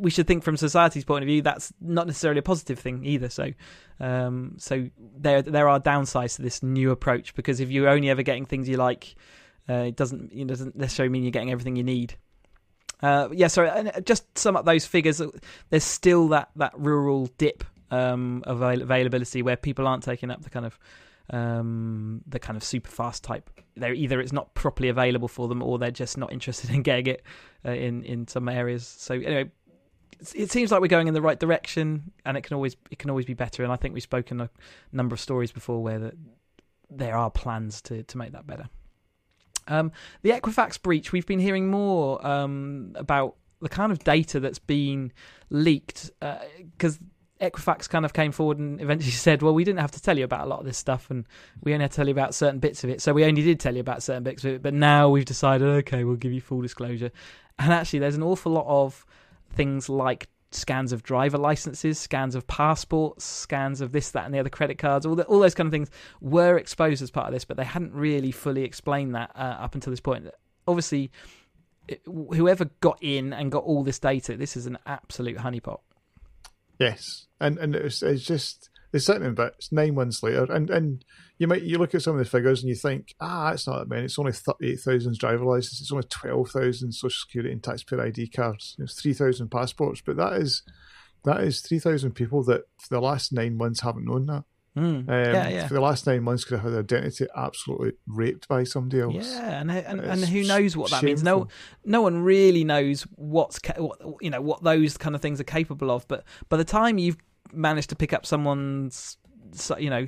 we should think from society's point of view, that's not necessarily a positive thing either. So, um, so there there are downsides to this new approach because if you're only ever getting things you like, uh, it doesn't it doesn't necessarily mean you're getting everything you need. Uh, yeah, sorry. And uh, just sum up those figures. There's still that that rural dip um, of availability where people aren't taking up the kind of um, the kind of super fast type. They're either it's not properly available for them, or they're just not interested in getting it uh, in in some areas. So anyway, it seems like we're going in the right direction, and it can always it can always be better. And I think we've spoken a number of stories before where that there are plans to to make that better. Um, the Equifax breach, we've been hearing more um, about the kind of data that's been leaked because uh, Equifax kind of came forward and eventually [laughs] said, "Well, we didn't have to tell you about a lot of this stuff, and we only had to tell you about certain bits of it. So we only did tell you about certain bits of it, but now we've decided, okay, we'll give you full disclosure." And actually, there's an awful lot of things like scans of driver licenses, scans of passports, scans of this, that, and the other credit cards, all, the, all those kind of things were exposed as part of this, but they hadn't really fully explained that uh, up until this point. Obviously, it, whoever got in and got all this data, this is an absolute honeypot. Yes, and and it's, it's just it's something, but it's nine months later, and and you might you look at some of the figures and you think, ah, it's not that many. It's only thirty eight thousand driver licenses. It's only twelve thousand social security and taxpayer ID cards. It's three thousand passports, but that is that is three thousand people that for the last nine months haven't known that. Mm. Um, yeah, yeah. For the last nine months, could have had their identity absolutely raped by somebody else. Yeah, and and, and who knows what that shameful. means? No, no one really knows what's what you know what those kind of things are capable of. But by the time you've managed to pick up someone's, you know,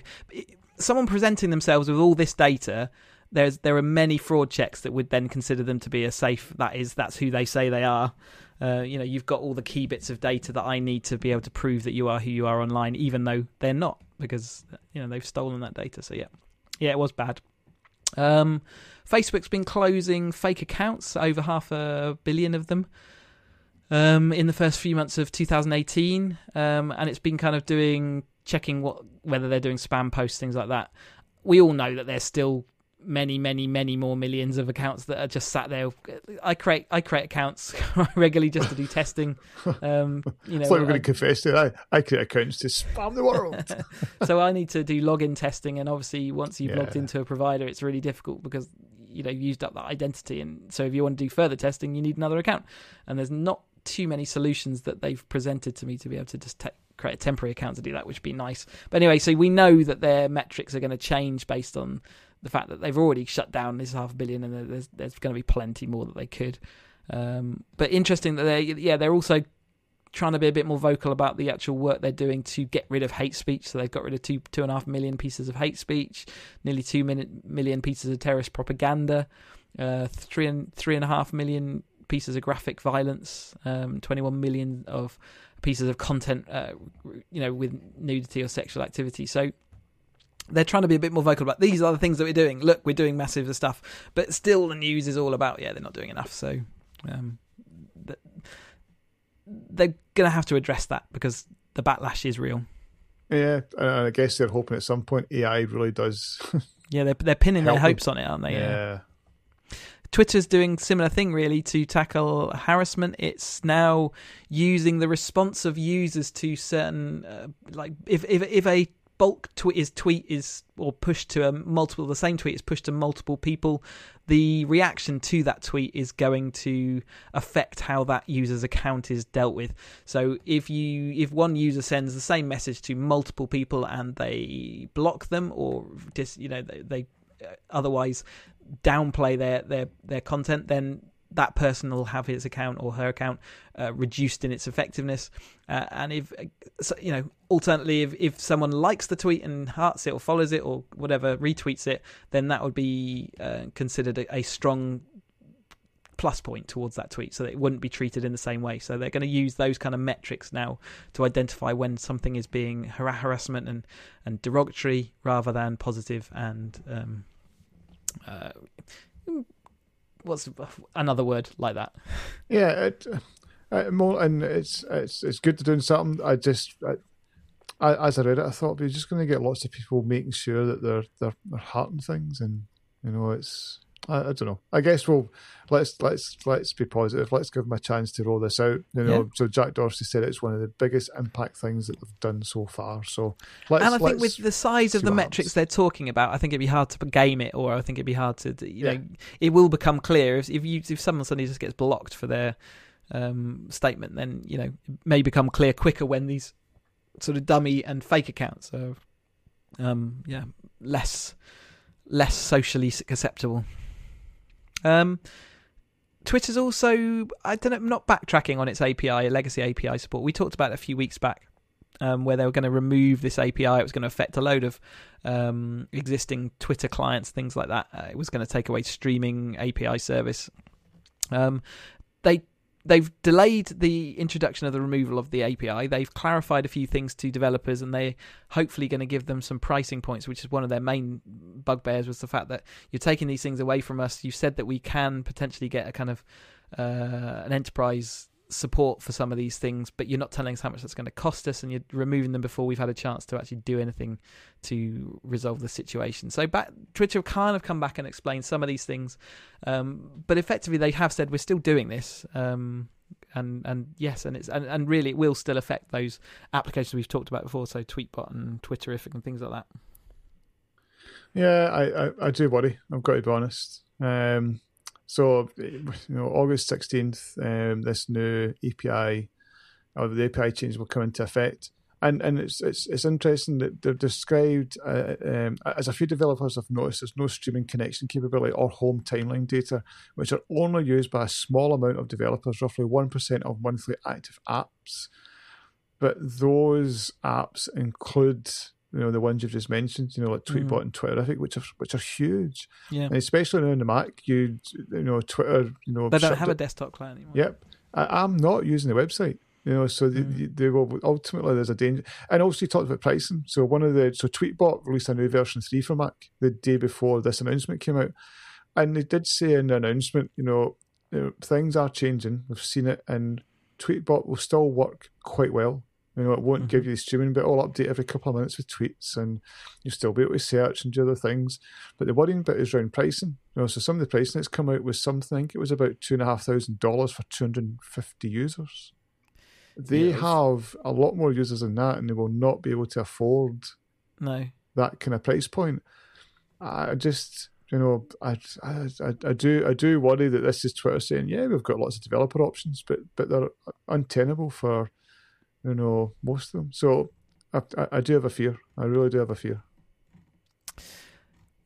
someone presenting themselves with all this data, there's there are many fraud checks that would then consider them to be a safe. That is, that's who they say they are. Uh, you know, you've got all the key bits of data that I need to be able to prove that you are who you are online, even though they're not, because you know they've stolen that data. So yeah, yeah, it was bad. Um, Facebook's been closing fake accounts, over half a billion of them. Um, in the first few months of 2018, um, and it's been kind of doing checking what whether they're doing spam posts, things like that. We all know that they're still many, many, many more millions of accounts that are just sat there. I create I create accounts [laughs] regularly just to do testing. Um, you know, I thought we were going to confess to I, I create accounts to spam the world. [laughs] so I need to do login testing, and obviously, once you've yeah. logged into a provider, it's really difficult because you know you've used up that identity, and so if you want to do further testing, you need another account, and there's not too many solutions that they've presented to me to be able to just te- create a temporary account to do that, which would be nice. But anyway, so we know that their metrics are going to change based on the fact that they've already shut down this half billion, and there's there's going to be plenty more that they could. Um, but interesting that they yeah they're also trying to be a bit more vocal about the actual work they're doing to get rid of hate speech. So they've got rid of two two and a half million pieces of hate speech, nearly two million pieces of terrorist propaganda, uh, three and three and a half million pieces of graphic violence, um, 21 million of pieces of content, uh, you know, with nudity or sexual activity. So they're trying to be a bit more vocal about these are the things that we're doing. Look, we're doing massive stuff, but still the news is all about yeah, they're not doing enough. So um, they're going to have to address that because the backlash is real. Yeah, and I guess they're hoping at some point AI really does. [laughs] yeah, they're they're pinning their hopes them. on it, aren't they? Yeah. yeah. Twitter's doing similar thing really to tackle harassment. It's now using the response of users to certain uh, like if if if a bulk tweet is tweet is or pushed to a multiple the same tweet is pushed to multiple people the reaction to that tweet is going to affect how that user's account is dealt with. So if you if one user sends the same message to multiple people and they block them or just you know they, they uh, otherwise downplay their their their content, then that person will have his account or her account uh, reduced in its effectiveness. Uh, and if so, you know, alternately, if if someone likes the tweet and hearts it or follows it or whatever, retweets it, then that would be uh, considered a, a, strong plus point towards that tweet, so that it wouldn't be treated in the same way. So they're going to use those kind of metrics now to identify when something is being harassment and and derogatory rather than positive and um, uh, what's another word like that? Yeah, it, uh, more and it's it's it's good to doing something. I just I, I, as I read it, I thought we're just going to get lots of people making sure that they're they're, they're hearting things, and you know, it's I, I, don't know. I guess we'll let's let's let's be positive. Let's give them a chance to roll this out. You know, yeah. so Jack Dorsey said it's one of the biggest impact things that they've done so far. So and I think with the size of the metrics happens. they're talking about, I think it'd be hard to game it, or I think it'd be hard to you yeah. know, it will become clear if if you if someone suddenly just gets blocked for their um, statement, then you know it may become clear quicker when these sort of dummy and fake accounts are um, yeah less less socially acceptable. Um, Twitter's also, I don't know, not backtracking on its API, legacy API support. We talked about it a few weeks back, um, where they were going to remove this API. It was going to affect a load of um, existing Twitter clients, things like that. Uh, it was going to take away streaming API service. Um, they they've delayed the introduction of the removal of the API. They've clarified a few things to developers, and they're hopefully going to give them some pricing points, which is one of their main bugbears. Was the fact that you're taking these things away from us. You said that we can potentially get a kind of uh, an enterprise support for some of these things, but you're not telling us how much that's going to cost us, and you're removing them before we've had a chance to actually do anything to resolve the situation. So, back, Twitter kind of come back and explained some of these things, um, but effectively they have said we're still doing this. Um, and and yes, and it's and, and really it will still affect those applications we've talked about before, so Tweetbot and Twitterrific and things like that. Yeah, I, I, I do worry. I've got to be honest. Um, so, you know, August 16th, um, this new API or the API change will come into effect. And and it's it's, it's interesting that they've described, uh, um, as a few developers have noticed, there's no streaming connection capability or home timeline data, which are only used by a small amount of developers, roughly 1% of monthly active apps. But those apps include you know the ones you've just mentioned, you know, like Tweetbot mm. and Twitterrific, which are which are huge. Yeah, and especially on the Mac, you you know Twitter, you know, they don't have it. a desktop client anymore. Yep, I, am not using the website. You know, so mm. they, they, will ultimately there's a danger. And also you talked about pricing. So one of the so Tweetbot released a new version three for Mac the day before this announcement came out, and they did say in the announcement, you know, you know things are changing. We've seen it, and Tweetbot will still work quite well you know, it won't mm-hmm. give you the streaming, but it'll update every couple of minutes with tweets, and you'll still be able to search and do other things. But the worrying bit is around pricing. You know, so some of the pricing that's come out was something. it was about two and a half thousand dollars for two hundred and fifty users. They yes. have a lot more users than that, and they will not be able to afford no that kind of price point. I just, you know, I, I, I do, I do worry that this is Twitter saying, yeah, we've got lots of developer options, but but they're untenable for you know most of them. So I, I, I do have a fear. I really do have a fear.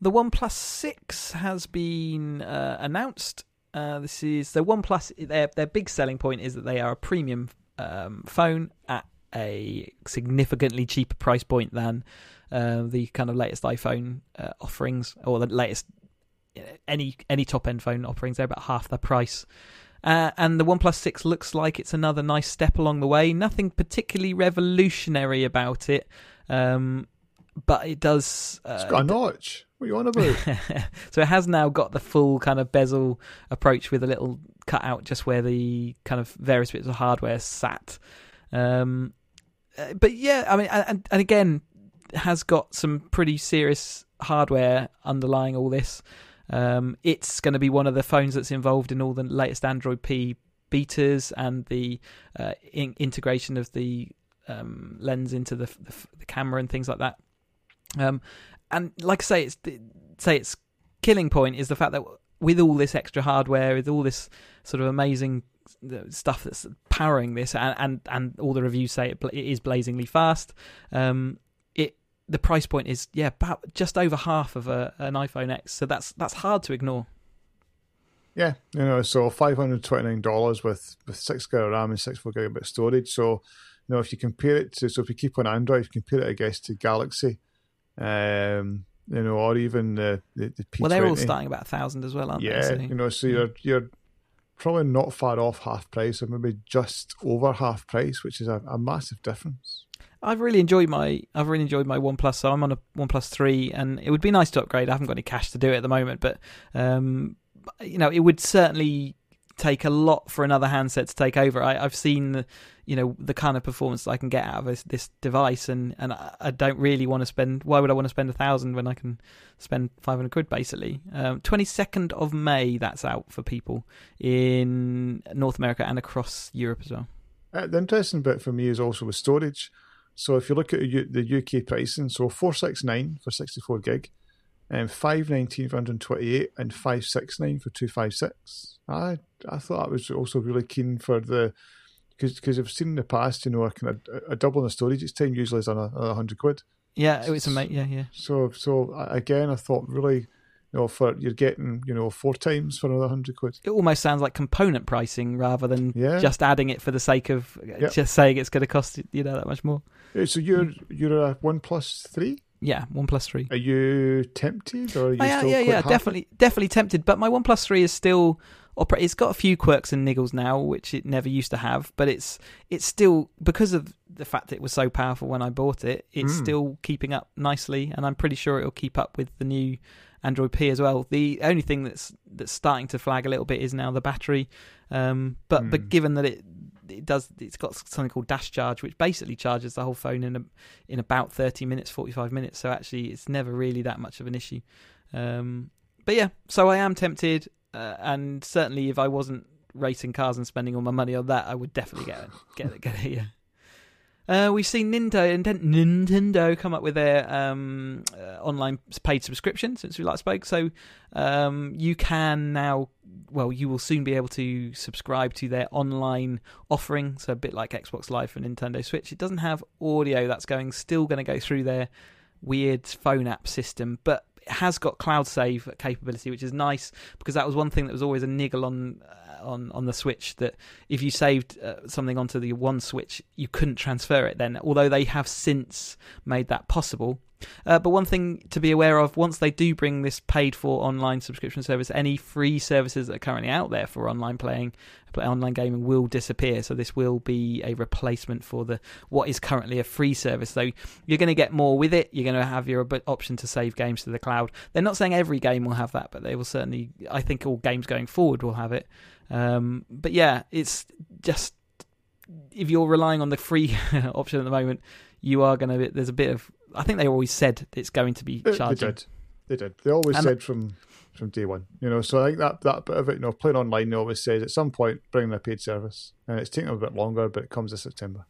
The OnePlus Six has been uh, announced. Uh, this is the OnePlus. Their their big selling point is that they are a premium um, phone at a significantly cheaper price point than uh, the kind of latest iPhone uh, offerings or the latest any any top end phone offerings. They're about half the price. Uh, and the OnePlus 6 looks like it's another nice step along the way. Nothing particularly revolutionary about it, um, but it does. Uh, it's got a notch. What are you on about? [laughs] so it has now got the full kind of bezel approach with a little cut out just where the kind of various bits of hardware sat. Um, uh, but yeah, I mean, and, and again, has got some pretty serious hardware underlying all this. Um, it's going to be one of the phones that's involved in all the latest Android P betas and the uh, in- integration of the um, lens into the, the, the, camera and things like that. Um, and like I say, it's say its killing point is the fact that with all this extra hardware, with all this sort of amazing stuff that's powering this, and and, and all the reviews say it, it is blazingly fast. Um, the price point is yeah about just over half of a, an iPhone X, so that's that's hard to ignore. Yeah, you know, so five hundred twenty nine dollars with with six gig of RAM and six four gigabit storage. So, you know, if you compare it to, so if you keep on Android, compare it, I guess, to Galaxy, um, you know, or even the the, the P20. Well, they're all starting about a thousand as well, aren't yeah, they? Yeah, so, you know, so you're you're probably not far off half price, or maybe just over half price, which is a, a massive difference. I've really enjoyed my I've really enjoyed my OnePlus. So I'm on a One three, and it would be nice to upgrade. I haven't got any cash to do it at the moment, but um, you know, it would certainly take a lot for another handset to take over. I, I've seen the, you know, the kind of performance I can get out of this, this device, and and I, I don't really want to spend. Why would I want to spend a thousand when I can spend five hundred quid? Basically, twenty um, second of May. That's out for people in North America and across Europe as well. Uh, the interesting bit for me is also with storage. So if you look at the UK pricing, so four six nine for sixty four gig, and five nineteen for hundred twenty eight, and five six nine for two five six. I I thought I was also really keen for the because because I've seen in the past, you know, a kind of a double in the storage each time usually is on a, a hundred quid. Yeah, it was a mate. Yeah, yeah. So so again, I thought really you know, for you're getting, you know, four times for another hundred quid. It almost sounds like component pricing rather than yeah. just adding it for the sake of yep. just saying it's going to cost you know that much more. So you're you're a one plus three. Yeah, one plus three. Are you tempted, or are you yeah, still yeah, yeah, happy? definitely, definitely tempted. But my one plus three is still operate. It's got a few quirks and niggles now, which it never used to have. But it's it's still because of the fact that it was so powerful when I bought it. It's Mm. still keeping up nicely, and I'm pretty sure it'll keep up with the new Android P as well. The only thing that's that's starting to flag a little bit is now the battery. Um, but Mm. but given that it it does it's got something called dash charge which basically charges the whole phone in a, in about 30 minutes 45 minutes so actually it's never really that much of an issue um, but yeah so i am tempted uh, and certainly if i wasn't racing cars and spending all my money on that i would definitely get it get it get it yeah uh, we've seen Nintendo, Nintendo come up with their um, uh, online paid subscription since we last spoke. So um, you can now, well, you will soon be able to subscribe to their online offering. So a bit like Xbox Live for Nintendo Switch. It doesn't have audio. That's going still going to go through their weird phone app system, but has got cloud save capability, which is nice because that was one thing that was always a niggle on uh, on on the Switch that if you saved uh, something onto the one Switch, you couldn't transfer it. Then, although they have since made that possible. Uh, but one thing to be aware of once they do bring this paid for online subscription service, any free services that are currently out there for online playing, online gaming will disappear. So this will be a replacement for the what is currently a free service. So you're going to get more with it. You're going to have your option to save games to the cloud. They're not saying every game will have that, but they will certainly. I think all games going forward will have it. Um, but yeah, it's just if you're relying on the free [laughs] option at the moment, you are going to. There's a bit of. I think they always said it's going to be charging. They did. They did. They always And- said from from day one. You know, so I think that that bit of it, you know, playing online, they always says at some point bring in a paid service, and it's taking a bit longer, but it comes this September.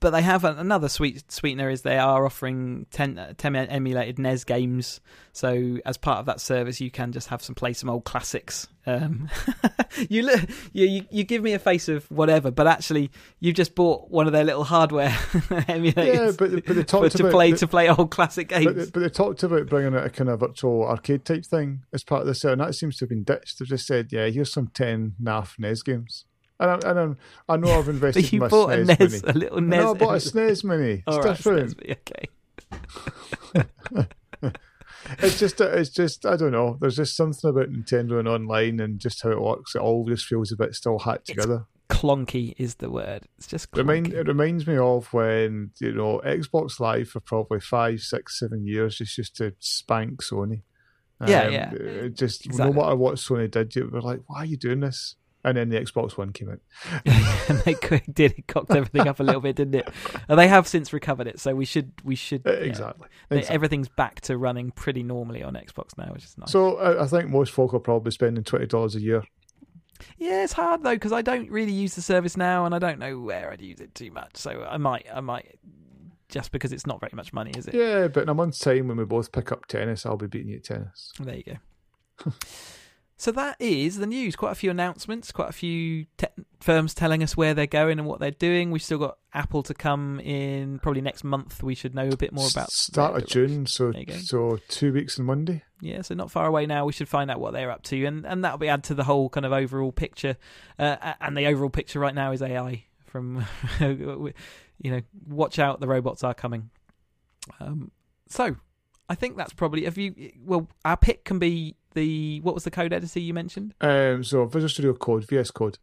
But they have another sweet sweetener is they are offering 10, uh, 10 emulated NES games. So as part of that service, you can just have some play some old classics. Um, [laughs] you, look, you you give me a face of whatever, but actually you've just bought one of their little hardware [laughs] emulators. Yeah, but but they [laughs] talked to about play to play old classic games. But, they- but they talked about bringing out a kind of virtual arcade type thing as part of this, and that seems to have been ditched. They've just said, "Yeah, here's some ten NAF NES games." And, I, and I'm, I know I've invested but you in my bought a NES, mini. a little I NES. know I bought a. SNES mini. It's right, different. SNES, okay. [laughs] It's just, uh, it's just, I don't know. There's just something about Nintendo and online and just how it works. It all just feels a bit still hacked It's together. Clunky is the word. It's just clunky. Remind, it reminds me of when you know Xbox Live for probably five, six, seven years just used to spank Sony. Yeah, um, yeah. It just Exactly. no matter what Sony did, you were like, "Why are you doing this?" And then the Xbox One came out. [laughs] and they did it cocked everything up a little bit, didn't it? [laughs] And they have since recovered it, so we should we should Uh, Exactly. they- Exactly. everything's back to running pretty normally on Xbox now, which is nice. So I, I think most folk are probably spending twenty dollars a year. yeah, it's hard though because I don't really use the service now, and I don't know where I'd use it too much. So I might I might just because it's not very much money, is it? Yeah, but in a month's time, when we both pick up tennis, I'll be beating you at tennis. There you go. [laughs] so that is the news. Quite a few announcements, quite a few te- firms telling us where they're going and what they're doing. We've still got Apple to come in probably next month. We should know a bit more about start of June. So There you go. so two weeks and Monday. Yeah, so not far away now. We should find out what they're up to, and and that'll be add to the whole kind of overall picture. Uh, and the overall picture right now is AI. From [laughs] you know, watch out, the robots are coming. Um, so I think that's probably. Have you? Well, our pick can be the what was the code editor you mentioned? Um, so Visual Studio Code, VS Code.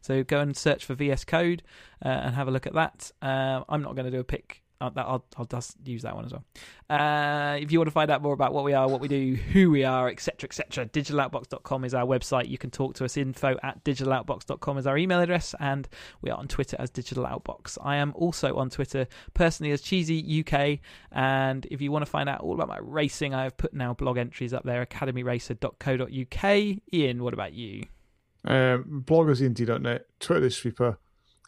So go and search for VS Code uh, and have a look at that. Uh, I'm not going to do a pick I'll, I'll, I'll just use that one as well. Uh, if you want to find out more about what we are, what we do, who we are, etc., etc., digitaloutbox.com is our website. You can talk to us. Info at digitaloutbox.com is our email address, and we are on Twitter as digitaloutbox. I am also on Twitter personally as Cheesy UK. And if you want to find out all about my racing, I have put now blog entries up there, academyracer.co.uk. Ian, what about you? Um, bloggersend.net, Twitter Sweeper,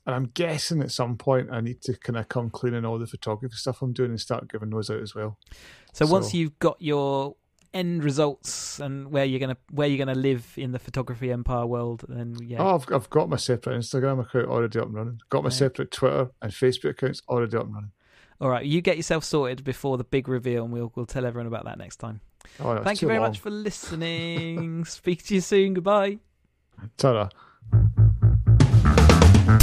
and I'm guessing at some point I need to kind of come clean on all the photography stuff I'm doing and start giving those out as well. So, so once you've got your end results and where you're gonna where you're gonna live in the photography empire world, then yeah. Oh, I've I've got my separate Instagram account already up and running. Got my separate Twitter and Facebook accounts already up and running. All right, you get yourself sorted before the big reveal, and we'll we'll tell everyone about that next time. Oh, Thank you very long. much for listening. [laughs] Speak to you soon. Goodbye. Ta-da. Yeah,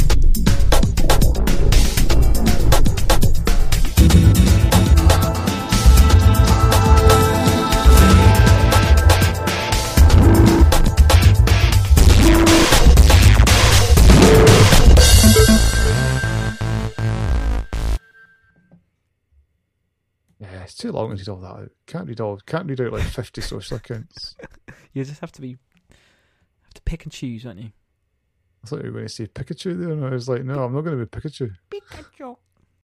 it's too long to read all that out. Can't read all. Can't read out like fifty social accounts. [laughs] You just have to be have to pick and choose, don't you? I thought you were going to say Pikachu there, and I was like, no, I'm not going to be Pikachu. Pikachu.